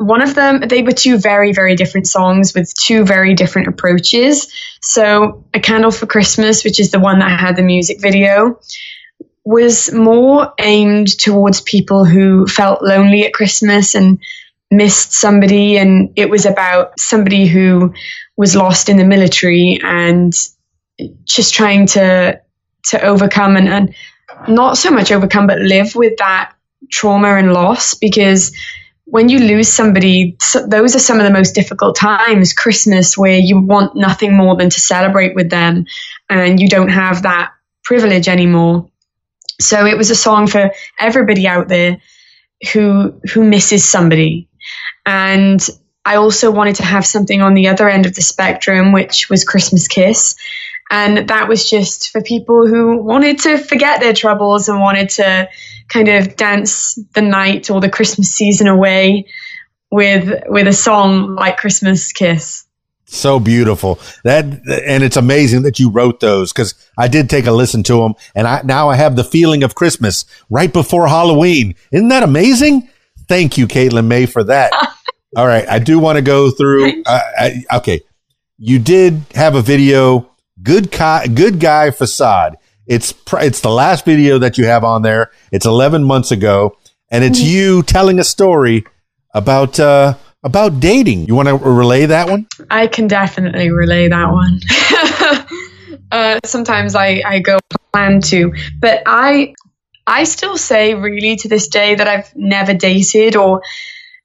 [SPEAKER 4] one of them, they were two very, very different songs with two very different approaches. So, A Candle for Christmas, which is the one that had the music video, was more aimed towards people who felt lonely at Christmas and missed somebody. And it was about somebody who was lost in the military and just trying to to overcome and, and not so much overcome but live with that trauma and loss because when you lose somebody so those are some of the most difficult times christmas where you want nothing more than to celebrate with them and you don't have that privilege anymore so it was a song for everybody out there who who misses somebody and I also wanted to have something on the other end of the spectrum, which was Christmas Kiss. And that was just for people who wanted to forget their troubles and wanted to kind of dance the night or the Christmas season away with with a song like Christmas Kiss.
[SPEAKER 1] so beautiful. That and it's amazing that you wrote those because i did take a listen to them and i now i have the feeling of christmas right before halloween. Isn't that amazing? Thank you Caitlin Mae for that. All right i do want to go through uh, I, okay. You did have a video good guy good guy facade it's pr- it's the last video that you have on there. It's 11 months ago and it's you telling a story about uh about dating. You want to relay that one?
[SPEAKER 4] I can definitely relay that one. uh, sometimes I, I go plan to, but I I still say really to this day that I've never dated or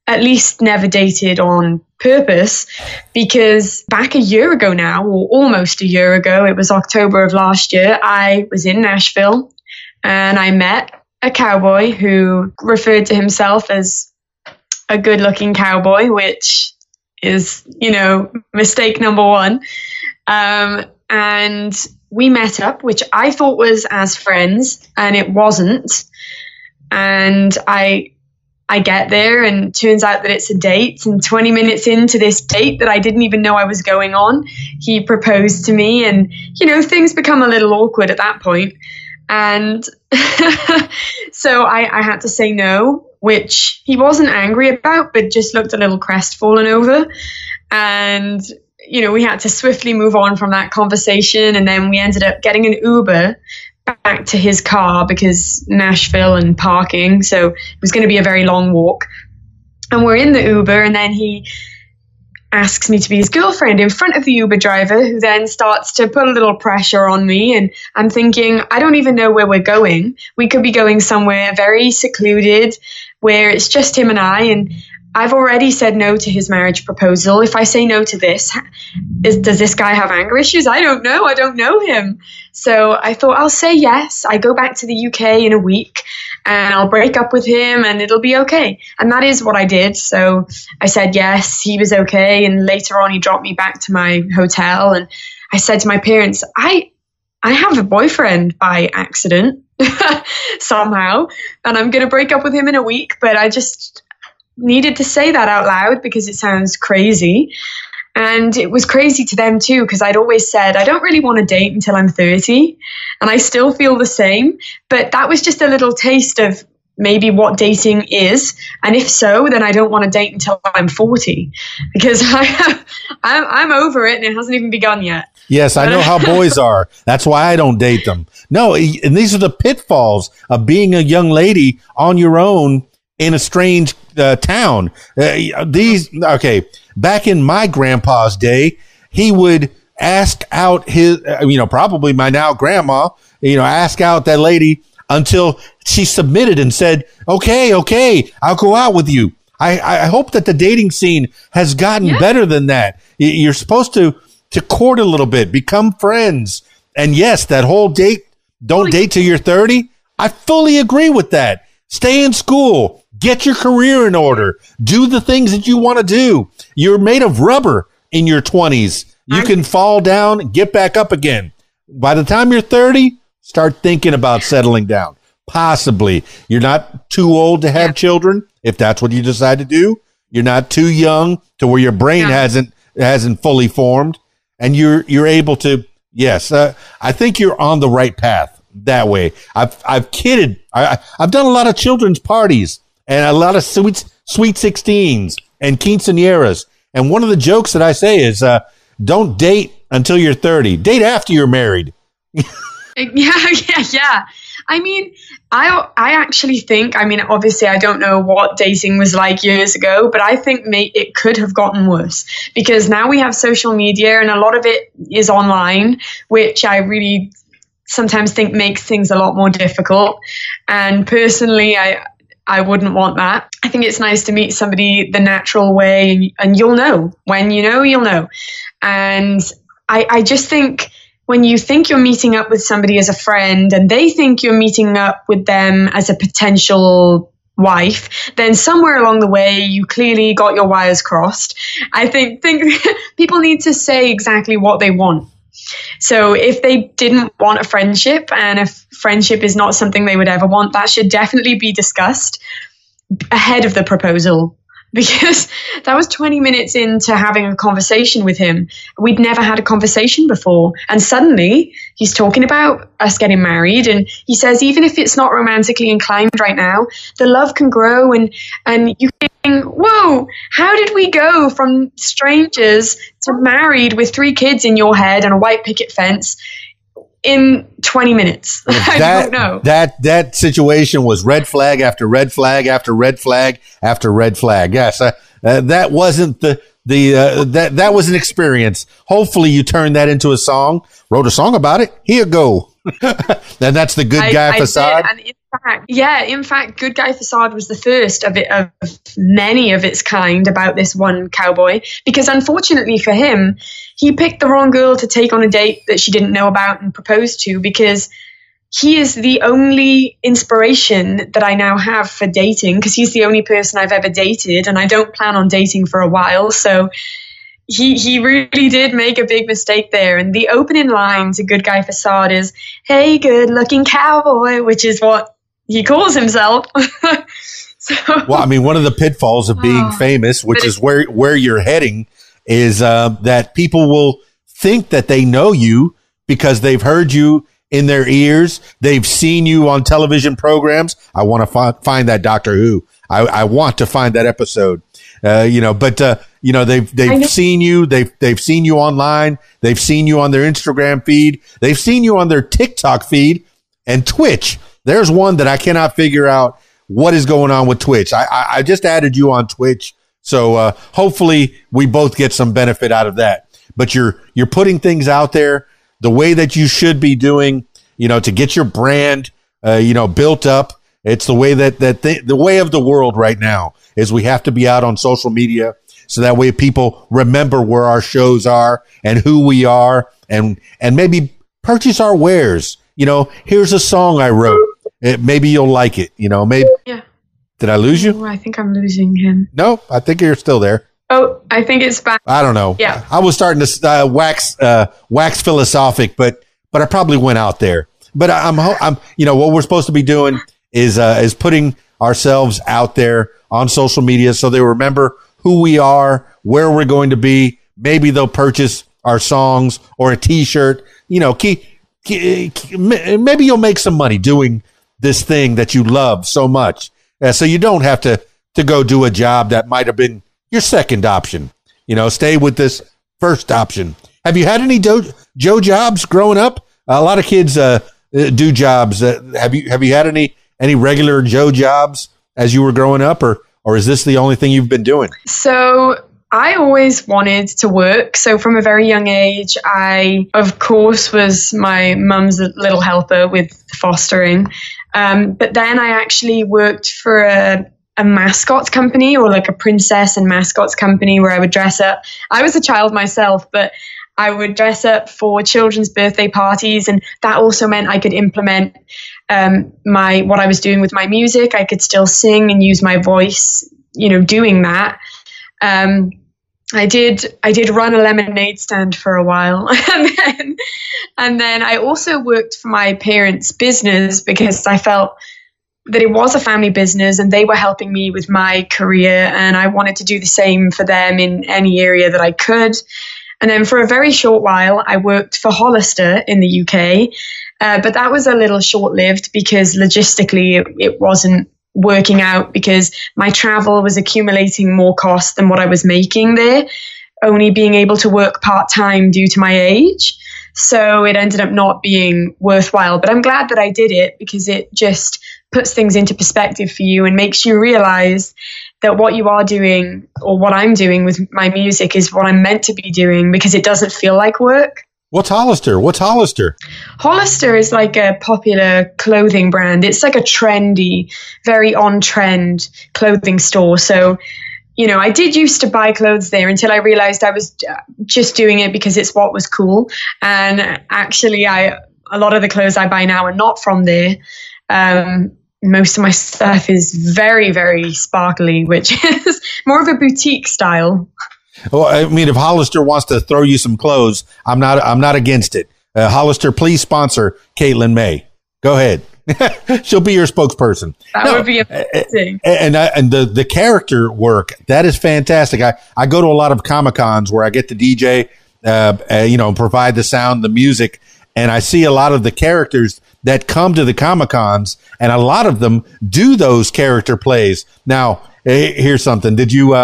[SPEAKER 4] at least never dated on purpose because back a year ago now or almost a year ago it was October of last year I was in Nashville and I met a cowboy who referred to himself as a good looking cowboy which is, you know, mistake number one. Um, and we met up, which I thought was as friends, and it wasn't. And I, I get there, and turns out that it's a date. And 20 minutes into this date that I didn't even know I was going on, he proposed to me, and you know things become a little awkward at that point. And so I, I had to say no, which he wasn't angry about, but just looked a little crestfallen over. And, you know, we had to swiftly move on from that conversation. And then we ended up getting an Uber back to his car because Nashville and parking. So it was going to be a very long walk. And we're in the Uber, and then he asks me to be his girlfriend in front of the Uber driver, who then starts to put a little pressure on me. And I'm thinking, I don't even know where we're going. We could be going somewhere very secluded where it's just him and I. And I've already said no to his marriage proposal. If I say no to this, is, does this guy have anger issues? I don't know. I don't know him. So I thought I'll say yes. I go back to the UK in a week and I'll break up with him and it'll be okay. And that is what I did. So I said yes, he was okay. And later on, he dropped me back to my hotel. And I said to my parents, I, I have a boyfriend by accident somehow, and I'm going to break up with him in a week. But I just needed to say that out loud because it sounds crazy. And it was crazy to them too, because I'd always said, I don't really want to date until I'm 30. And I still feel the same. But that was just a little taste of maybe what dating is. And if so, then I don't want to date until I'm 40 because I, I'm, I'm over it and it hasn't even begun yet.
[SPEAKER 1] Yes, I know how boys are. That's why I don't date them. No, and these are the pitfalls of being a young lady on your own in a strange uh, town. Uh, these okay, back in my grandpa's day, he would ask out his, uh, you know, probably my now grandma, you know, ask out that lady until she submitted and said, "Okay, okay, I'll go out with you." I, I hope that the dating scene has gotten
[SPEAKER 4] Yeah.
[SPEAKER 1] better than that. You're supposed to to court a little bit, become friends, and yes, that whole date don't date till you're 30. I fully agree with that. Stay in school, get your career in order, do the things that you want to do. You're made of rubber in your 20s. You can fall down, get back up again. By the time you're 30, start thinking about settling down. Possibly. You're not too old to have children if that's what you decide to do. You're not too young to where your brain
[SPEAKER 4] Yeah.
[SPEAKER 1] hasn't hasn't fully formed and you're you're able to yes, uh, I think you're on the right path that way. I've I've kidded. I- I've done a lot of children's parties and a lot of sweet sweet 16s and quinceañeras. And one of the jokes that I say is uh, don't date until you're 30. Date after you're married.
[SPEAKER 4] Yeah, yeah, yeah. I mean, I I actually think. I mean, obviously, I don't know what dating was like years ago, but I think it could have gotten worse because now we have social media, and a lot of it is online, which I really sometimes think makes things a lot more difficult. And personally, I I wouldn't want that. I think it's nice to meet somebody the natural way, and, you'll know when you know, you'll know. And I I just think when you think you're meeting up with somebody as a friend and they think you're meeting up with them as a potential wife then somewhere along the way you clearly got your wires crossed i think think people need to say exactly what they want so if they didn't want a friendship and if friendship is not something they would ever want that should definitely be discussed ahead of the proposal because that was 20 minutes into having a conversation with him. We'd never had a conversation before. And suddenly he's talking about us getting married. And he says, even if it's not romantically inclined right now, the love can grow. And, and you think, whoa, how did we go from strangers to married with three kids in your head and a white picket fence in 20 minutes? I
[SPEAKER 1] that,
[SPEAKER 4] don't know.
[SPEAKER 1] That that situation was red flag after red flag after red flag after red flag. Yes, uh, uh, that wasn't the the uh, that that was an experience. Hopefully, you turned that into a song. Wrote a song about it. Here go. and that's the good
[SPEAKER 4] I-
[SPEAKER 1] guy
[SPEAKER 4] I did,
[SPEAKER 1] facade.
[SPEAKER 4] in fact, yeah, in fact, Good Guy Facade was the first of it of many of its kind about this one cowboy. Because unfortunately for him, he picked the wrong girl to take on a date that she didn't know about and propose to. Because he is the only inspiration that I now have for dating. Because he's the only person I've ever dated, and I don't plan on dating for a while. So he he really did make a big mistake there. And the opening line to Good Guy Facade is, "Hey, good looking cowboy," which is what he calls himself. so
[SPEAKER 1] Well, I mean, one of the pitfalls of being
[SPEAKER 4] Oh,
[SPEAKER 1] famous, which is where where you're heading, is uh, that people will think that they know you because they've heard you in their ears. They've seen you on television programs. I want to fi- find that Doctor Who. I, I want to find that episode. Uh, you know, but uh, you know they've they've seen you. They've they've seen you online. They've seen you on their Instagram feed. They've seen you on their TikTok feed and Twitch. There's one that I cannot figure out what is going on with Twitch. I, I, I just added you on Twitch, so uh, hopefully we both get some benefit out of that. But you're you're putting things out there the way that you should be doing, you know, to get your brand, uh, you know, built up. It's the way that that th- the way of the world right now is we have to be out on social media so that way people remember where our shows are and who we are and and maybe purchase our wares. You know, here's a song I wrote. It, maybe you'll like it. You know, maybe
[SPEAKER 4] yeah,
[SPEAKER 1] did I lose you?
[SPEAKER 4] Oh, I think I'm losing him.
[SPEAKER 1] No, I think you're still there.
[SPEAKER 4] Oh, I think it's back.
[SPEAKER 1] I don't know.
[SPEAKER 4] Yeah.
[SPEAKER 1] I was starting to uh, wax uh, wax philosophic, but but I probably went out there. But I- I'm ho- I'm you know what we're supposed to be doing is uh, is putting ourselves out there on social media so they remember who we are, where we're going to be. Maybe they'll purchase our songs or a T-shirt. You know, keep, keep, maybe you'll make some money doing this thing that you love so much. So you don't have to to go do a job that might have been your second option. You know, stay with this first option. Have you had any do- Joe jobs growing up? a lot of kids uh, do jobs. Uh, have you have you had any any regular Joe jobs as you were growing up, or or is this the only thing you've been doing?
[SPEAKER 4] So I always wanted to work. So from a very young age, I, of course, was my mum's little helper with fostering. Um, but then I actually worked for a, a mascots company or like a princess and mascots company where I would dress up. I was a child myself, but I would dress up for children's birthday parties, and that also meant I could implement um, my what I was doing with my music. I could still sing and use my voice, you know, doing that. Um, I did I did run a lemonade stand for a while and then and then I also worked for my parents' business because I felt that it was a family business and they were helping me with my career and I wanted to do the same for them in any area that I could. And then for a very short while I worked for Hollister in the UK. Uh, but that was a little short lived because logistically it, it wasn't working out because my travel was accumulating more cost than what I was making there, only being able to work part time due to my age. So it ended up not being worthwhile. But I'm glad that I did it because it just puts things into perspective for you and makes you realize that what you are doing or what I'm doing with my music is what I'm meant to be doing because it doesn't feel like work.
[SPEAKER 1] What's Hollister? What's Hollister?
[SPEAKER 4] Hollister is like a popular clothing brand. It's like a trendy, very on trend clothing store. So, you know, I did used to buy clothes there until I realized I was just doing it because it's what was cool. And actually, I a lot of the clothes I buy now are not from there. Um, most of my stuff is very, very sparkly, which is more of a boutique style.
[SPEAKER 1] Well, I mean, if Hollister wants to throw you some clothes, I'm not. I'm not against it. Uh, Hollister, please sponsor Caitlin Mae. Go ahead. She'll be your spokesperson.
[SPEAKER 4] That no, would be amazing.
[SPEAKER 1] And and, and the the character work that is fantastic. I I go to a lot of comic cons where I get to DJ, uh, uh, you know, provide the sound, the music, and I see a lot of the characters that come to the comic cons, and a lot of them do those character plays. Now, here's something. Did you?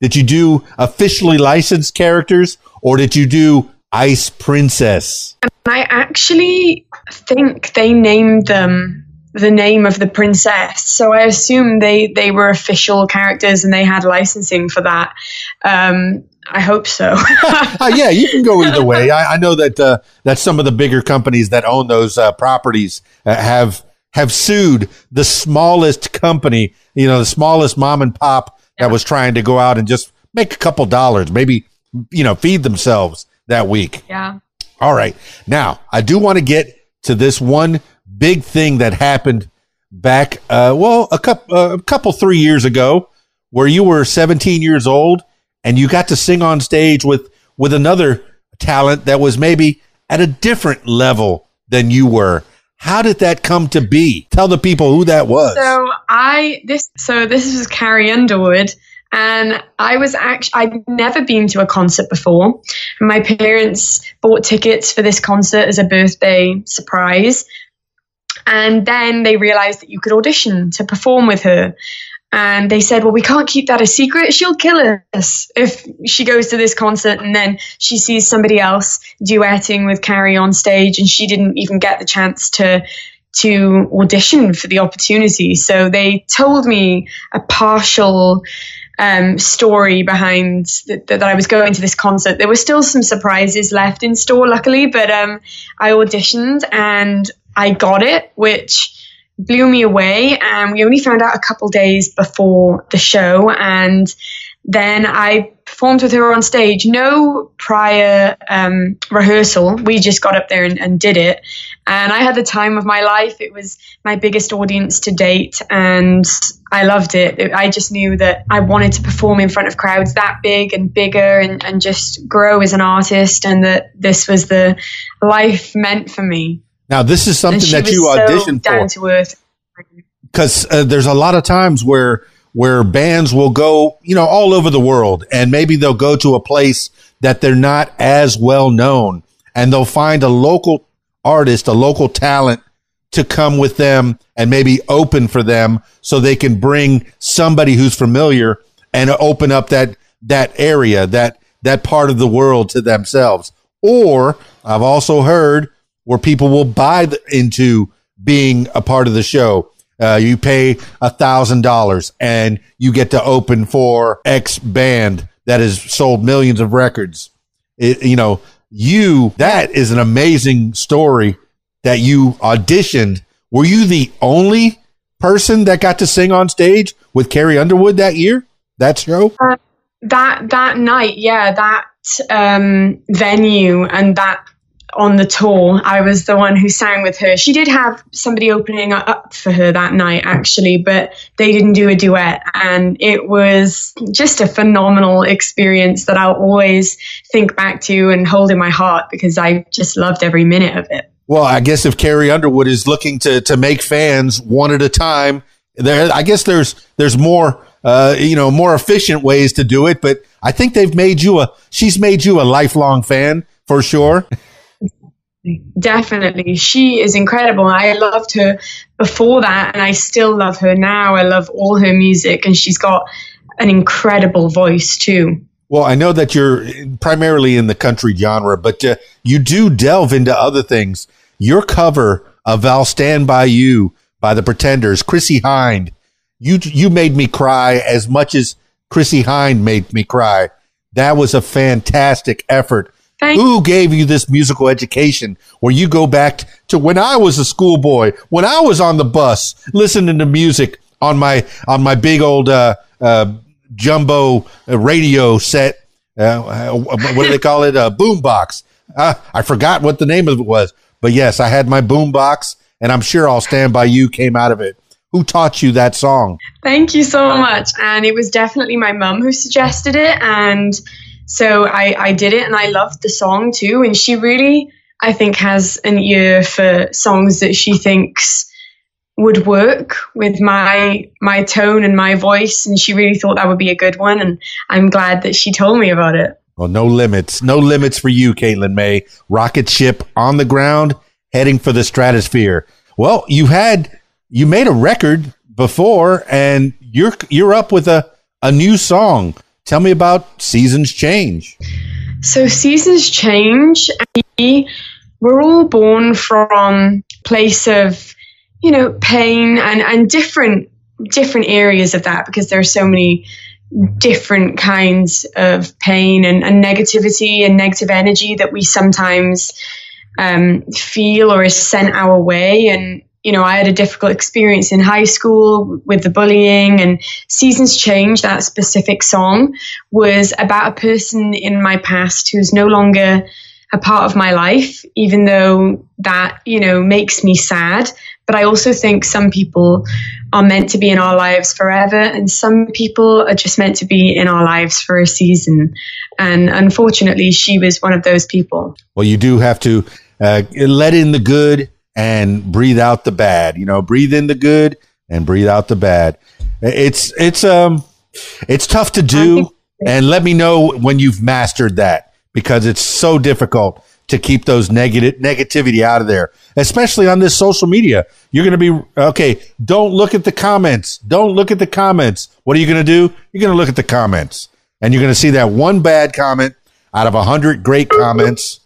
[SPEAKER 1] Did you do officially licensed characters or did you do Ice Princess?
[SPEAKER 4] I actually think they named them the name of the princess. So I assume they, they were official characters and they had licensing for that. Um, I hope so.
[SPEAKER 1] yeah, you can go either way. I, I know that uh, that some of the bigger companies that own those uh, properties uh, have have sued the smallest company, you know, the smallest mom and pop that was trying to go out and just make a couple dollars, maybe, you know, feed themselves that week.
[SPEAKER 4] Yeah.
[SPEAKER 1] All right. Now, I do want to get to this one big thing that happened back, uh, well, a couple, uh, a couple, three years ago, where you were 17 years old and you got to sing on stage with, with another talent that was maybe at a different level than you were. How did that come to be? Tell the people who that was.
[SPEAKER 4] So I this so this was Carrie Underwood and I was actually I'd never been to a concert before. My parents bought tickets for this concert as a birthday surprise. And then they realized that you could audition to perform with her and they said, "Well, we can't keep that a secret. She'll kill us if she goes to this concert and then she sees somebody else duetting with Carrie on stage, and she didn't even get the chance to." To audition for the opportunity. So they told me a partial um, story behind th- that I was going to this concert. There were still some surprises left in store, luckily, but um, I auditioned and I got it, which blew me away. And we only found out a couple days before the show. And then I performed with her on stage. No prior um, rehearsal. We just got up there and, and, did it. And I had the time of my life. It was my biggest audience to date. And I loved it. I just knew that I wanted to perform in front of crowds that big and bigger and, and just grow as an artist. And that this was the life meant for me.
[SPEAKER 1] Now, this is something that you
[SPEAKER 4] so
[SPEAKER 1] auditioned
[SPEAKER 4] down for. to.
[SPEAKER 1] Because uh, there's a lot of times where where bands will go, you know, all over the world, and maybe they'll go to a place that they're not as well known, and they'll find a local artist, a local talent to come with them and maybe open for them so they can bring somebody who's familiar and open up that that area, that that part of the world to themselves. Or I've also heard where people will buy the, into being a part of the show. Uh, you pay a thousand dollars and you get to open for X band that has sold millions of records. It, you know, you that is an amazing story that you auditioned. Were you the only person that got to sing on stage with Carrie Underwood that year? That show?
[SPEAKER 4] Uh, that that night, yeah, that um, venue and that on the tour, I was the one who sang with her. She did have somebody opening up for her that night, actually, but they didn't do a duet. And it was just a phenomenal experience that I'll always think back to and hold in my heart because I just loved every minute of it.
[SPEAKER 1] Well, I guess if Carrie Underwood is looking to to make fans one at a time, there, I guess there's there's more, uh, you know, more efficient ways to do it. But I think they've made you a, she's made you a lifelong fan for sure.
[SPEAKER 4] Definitely. She is incredible. I loved her before that, and I still love her now. I love all her music, and she's got an incredible voice, too.
[SPEAKER 1] Well, I know that you're primarily in the country genre, but uh, you do delve into other things. Your cover of I'll Stand By You by the Pretenders, Chrissie Hynde, you, you made me cry as much as Chrissie Hynde made me cry. That was a fantastic effort
[SPEAKER 4] Thank
[SPEAKER 1] Who gave you this musical education where you go back to when I was a schoolboy, when I was on the bus listening to music on my on my big old uh, uh, jumbo radio set? Uh, what do they call it? A boom box. Uh, I forgot what the name of it was, but yes, I had my boom box, and I'm sure "I'll Stand by You" came out of it. Who taught you that song?
[SPEAKER 4] Thank you so much. And it was definitely my mum who suggested it, and so I, I did it and I loved the song too. And she really, I think, has an ear for songs that she thinks would work with my my tone and my voice and she really thought that would be a good one and I'm glad that she told me about it.
[SPEAKER 1] Well, no limits. No limits for you, Caitlin Mae. Rocket ship on the ground, heading for the stratosphere. Well, you had you made a record before and you're you're up with a, a new song. Tell me about Seasons Change.
[SPEAKER 4] So seasons change. We're all born from place of, you know, pain and, and different different areas of that because there are so many different kinds of pain and, and negativity and negative energy that we sometimes um, feel or is sent our way. And you know, I had a difficult experience in high school with the bullying and Seasons Change, that specific song, was about a person in my past who's no longer a part of my life, even though that, you know, makes me sad. But I also think some people are meant to be in our lives forever, and some people are just meant to be in our lives for a season. And unfortunately, she was one of those people.
[SPEAKER 1] Well, you do have to uh, let in the good and breathe out the bad. You know, breathe in the good and breathe out the bad. It's it's um it's tough to do and let me know when you've mastered that because it's so difficult to keep those negative negativity out of there, especially on this social media. You're going to be okay, don't look at the comments. Don't look at the comments. What are you going to do? You're going to look at the comments and you're going to see that one bad comment out of a hundred great comments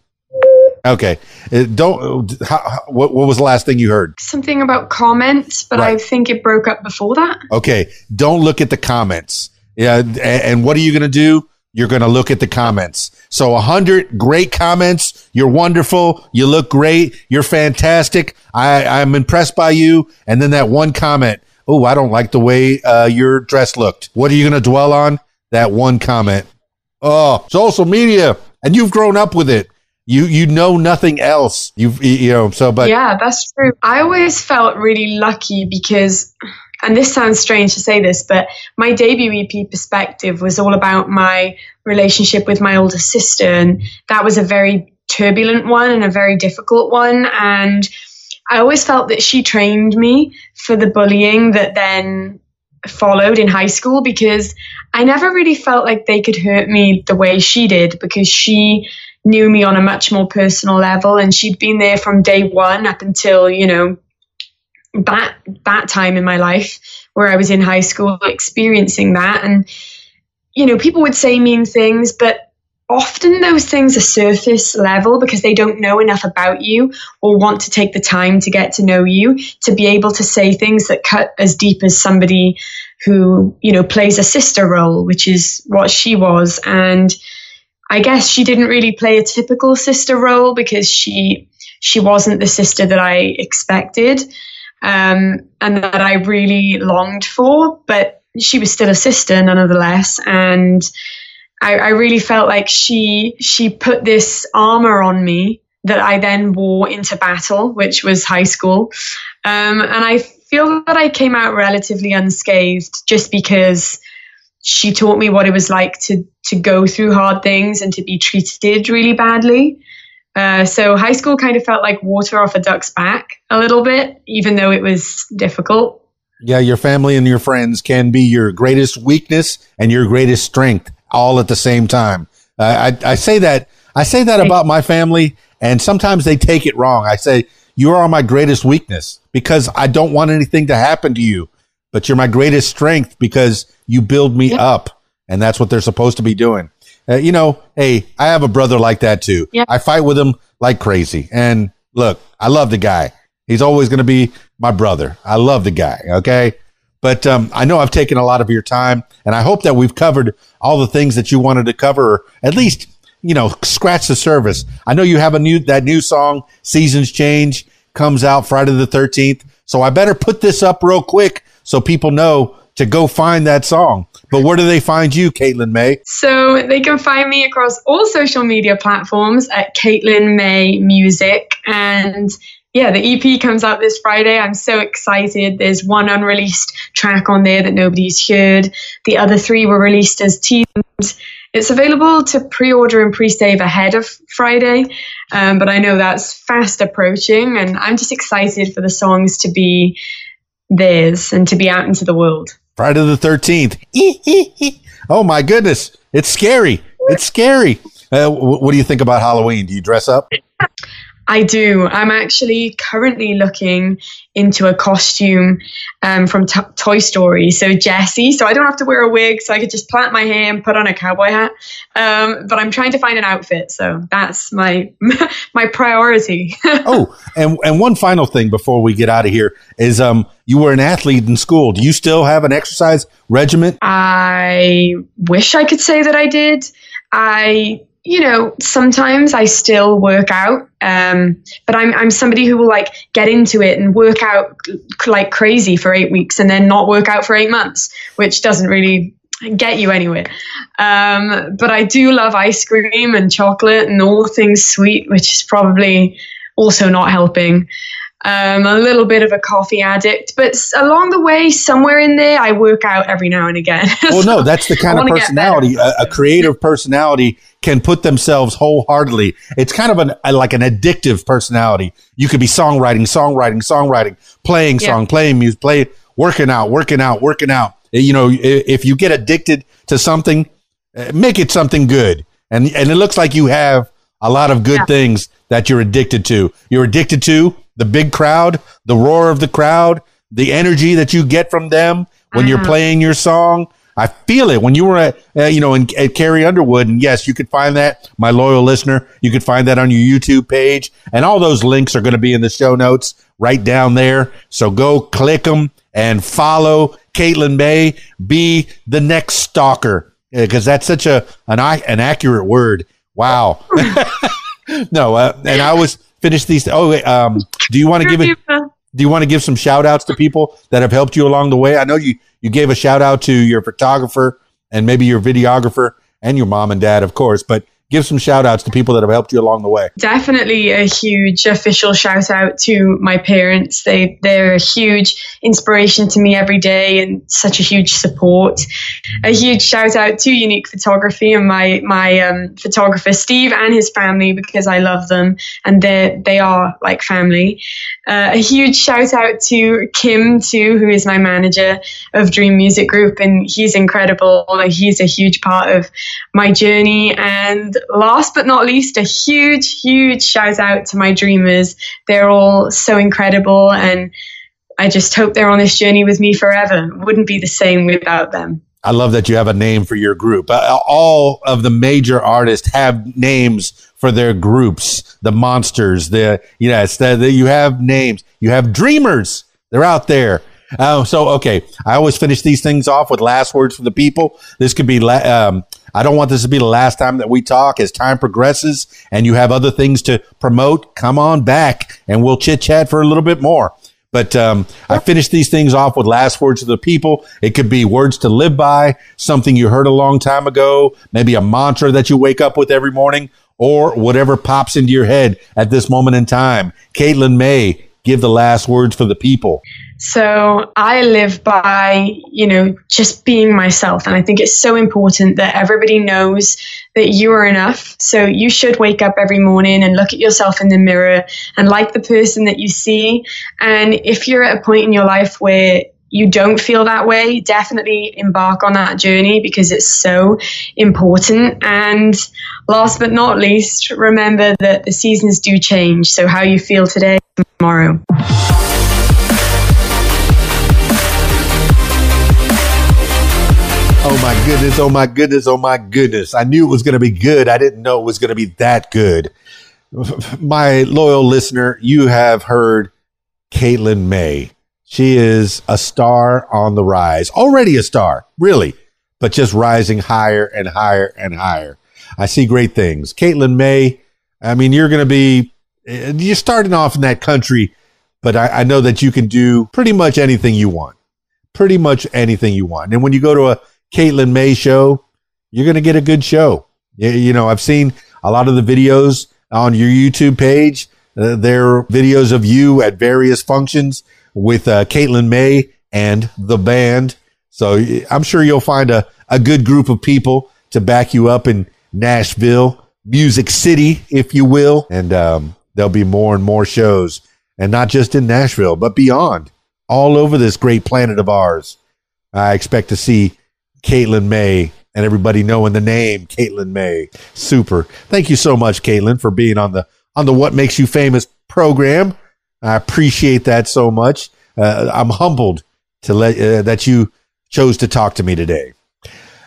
[SPEAKER 1] Okay. Uh, don't. How, what, what was the last thing you heard?
[SPEAKER 4] Something about comments, but right. I think it broke up before that.
[SPEAKER 1] Okay. Don't look at the comments. Yeah. And, and what are you going to do? You're going to look at the comments. So a hundred great comments. You're wonderful. You look great. You're fantastic. I, I'm impressed by you. And then that one comment. Oh, I don't like the way uh, your dress looked. What are you going to dwell on? That one comment. Oh, social media. And you've grown up with it you you know nothing else. You you know so but
[SPEAKER 4] yeah, that's true. I always felt really lucky because. And this sounds strange to say this, but my debut EP perspective was all about my relationship with my older sister. And that was a very turbulent one and a very difficult one. And I always felt that she trained me for the bullying that then followed in high school because I never really felt like they could hurt me the way she did because she knew me on a much more personal level and she'd been there from day one up until you know that that time in my life where I was in high school experiencing that and you know people would say mean things but often those things are surface level because they don't know enough about you or want to take the time to get to know you to be able to say things that cut as deep as somebody who, you know, plays a sister role, which is what she was. And I guess she didn't really play a typical sister role because she she wasn't the sister that I expected um, and that I really longed for, but she was still a sister nonetheless. And I, I really felt like she she put this armor on me that I then wore into battle, which was high school. Um, and I feel that I came out relatively unscathed just because she taught me what it was like to to go through hard things and to be treated really badly. Uh, so high school kind of felt like water off a duck's back a little bit, even though it was difficult.
[SPEAKER 1] Yeah, your family and your friends can be your greatest weakness and your greatest strength all at the same time. Uh, I, I say that I say that about my family, and sometimes they take it wrong. I say you are my greatest weakness because I don't want anything to happen to you, but you're my greatest strength because you build me yep. up, and that's what they're supposed to be doing. Uh, you know, hey, I have a brother like that too. Yep. I fight with him like crazy, and look, I love the guy. He's always going to be my brother. I love the guy. Okay. But um, I know I've taken a lot of your time, and I hope that we've covered all the things that you wanted to cover, or at least you know scratch the surface. I know you have a new that new song, "Seasons Change," comes out Friday the thirteenth. So I better put this up real quick so people know to go find that song. But where do they find you, Caitlin Mae?
[SPEAKER 4] So they can find me across all social media platforms at Caitlin Mae Music and yeah, the EP comes out this Friday. I'm so excited. There's one unreleased track on there that nobody's heard. The other three were released as teasers. It's available to pre-order and pre-save ahead of Friday, um, but I know that's fast approaching, and I'm just excited for the songs to be theirs and to be out into the world.
[SPEAKER 1] Friday the 13th. oh my goodness, it's scary. It's scary. Uh, what do you think about Halloween? Do you dress up?
[SPEAKER 4] I do. I'm actually currently looking into a costume um, from t- Toy Story. So Jessie. So I don't have to wear a wig. So I could just plant my hair and put on a cowboy hat. Um, but I'm trying to find an outfit. So that's my my priority.
[SPEAKER 1] oh, and and one final thing before we get out of here is um you were an athlete in school. Do you still have an exercise regimen?
[SPEAKER 4] I wish I could say that I did. I you know, sometimes I still work out, um, but I'm I'm somebody who will like get into it and work out like crazy for eight weeks and then not work out for eight months, which doesn't really get you anywhere. Um, but I do love ice cream and chocolate and all things sweet, which is probably also not helping um, a little bit of a coffee addict, but along the way, somewhere in there, I work out every now and again.
[SPEAKER 1] well, no, that's the kind of personality. A, a, creative personality can put themselves wholeheartedly. It's kind of an a, like an addictive personality. You could be songwriting, songwriting, songwriting, playing song, yeah. playing music, play, working out, working out, working out. You know, if you get addicted to something, eh, make it something good. And and it looks like you have a lot of good yeah. things that you're addicted to. You're addicted to the big crowd, the roar of the crowd, the energy that you get from them when you're mm-hmm. playing your song. I feel it when you were at, uh, you know, in, at Carrie Underwood. And yes, you could find that, my loyal listener. You could find that on your YouTube page. And all those links are going to be in the show notes right down there. So go click them and follow Caitlin Mae. Be the next stalker because uh, that's such a an, an accurate word. Wow. no, uh, and I was finish these. Oh, wait, um, do you want to give it? Do you want to give some shout outs to people that have helped you along the way? I know you you gave a shout out to your photographer and maybe your videographer and your mom and dad, of course, but give some shout outs to people that have helped you along the way.
[SPEAKER 4] Definitely a huge official shout out to my parents. They they're a huge inspiration to me every day and such a huge support. A huge shout out to Unique Photography and my my um, photographer Steve and his family because I love them and they they are like family. Uh, a huge shout out to Kim too, who is my manager of Dream Music Group and he's incredible. He's a huge part of my journey and last but not least, a huge, huge shout out to my dreamers. They're all so incredible, and I just hope they're on this journey with me forever. Wouldn't be the same without them.
[SPEAKER 1] I love that you have a name for your group. Uh, all of the major artists have names for their groups. The monsters, the yes, the, the, you have names. You have dreamers. They're out there. Uh, so okay, I always finish these things off with last words for the people. This could be. La- um, I don't want this to be the last time that we talk. As time progresses, and you have other things to promote, come on back, and we'll chit chat for a little bit more. But um, I finish these things off with last words of the people. It could be words to live by, something you heard a long time ago, maybe a mantra that you wake up with every morning, or whatever pops into your head at this moment in time. Caitlin Mae, give the last words for the people.
[SPEAKER 4] So I live by, you know, just being myself. And I think it's so important that everybody knows that you are enough. So you should wake up every morning and look at yourself in the mirror and like the person that you see. And if you're at a point in your life where you don't feel that way, definitely embark on that journey because it's so important. And last but not least, remember that the seasons do change. So how you feel today, tomorrow.
[SPEAKER 1] Oh my goodness, oh my goodness, oh my goodness. I knew it was going to be good. I didn't know it was going to be that good. My loyal listener, you have heard Caitlin Mae. She is a star on the rise. Already a star, really, but just rising higher and higher and higher. I see great things. Caitlin Mae, I mean, you're going to be, you're starting off in that country, but I, I know that you can do pretty much anything you want. Pretty much anything you want. And when you go to a Caitlin Mae show, you're going to get a good show. You, know, I've seen a lot of the videos on your YouTube page. Uh, they're videos of you at various functions with uh, Caitlin Mae and the band. So I'm sure you'll find a, a good group of people to back you up in Nashville, Music City, if you will. And um, there'll be more and more shows, and not just in Nashville, but beyond, all over this great planet of ours. I expect to see Caitlin Mae and everybody knowing the name Caitlin Mae. Super. Thank you so much, Caitlin, for being on the on the What Makes You Famous program. I appreciate that so much. Uh, I'm humbled to let uh, that you chose to talk to me today.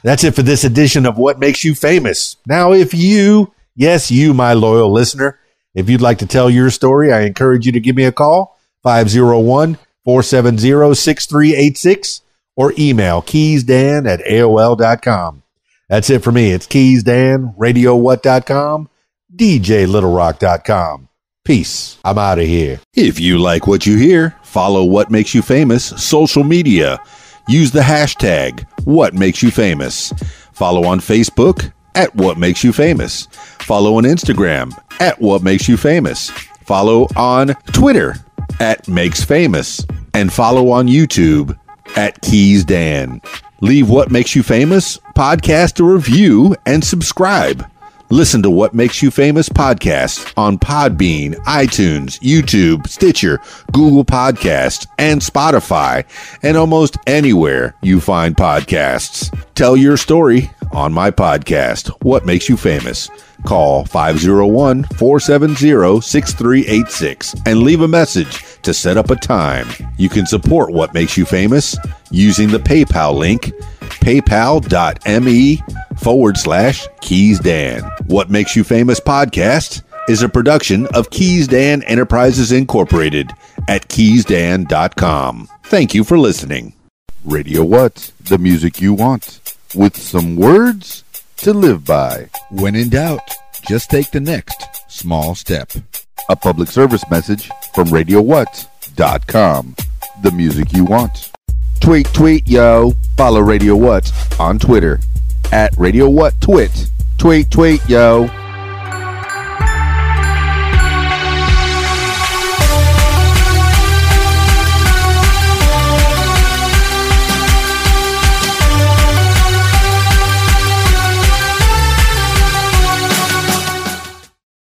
[SPEAKER 1] That's it for this edition of What Makes You Famous. Now, if you, yes, you, my loyal listener, if you'd like to tell your story, I encourage you to give me a call 501 470 6386 or email keysdan at AOL.com. That's it for me. It's keysdan, radiowhat.com, djlittlerock.com. Peace. I'm out of here. If you like what you hear, follow What Makes You Famous social media. Use the hashtag What Makes You Famous. Follow on Facebook at What Makes You Famous. Follow on Instagram at What Makes You Famous. Follow on Twitter at Makes Famous. And follow on YouTube at Keys Dan. Leave What Makes You Famous, podcast a review, and subscribe. Listen to What Makes You Famous podcast on Podbean, iTunes, YouTube, Stitcher, Google Podcasts, and Spotify, and almost anywhere you find podcasts. Tell your story on my podcast, What Makes You Famous. Call 501 470 6386 and leave a message to set up a time. You can support What Makes You Famous using the PayPal link paypal.me forward slash Keys Dan. What Makes You Famous podcast is a production of Keys Dan Enterprises Incorporated at keysdan.com. Thank you for listening. Radio What? The music you want with some words to live by. When in doubt, just take the next small step. A public service message from RadioWhat.com. The music you want. Tweet, tweet, yo. Follow Radio What on Twitter at Radio What Twit. Tweet, tweet, yo.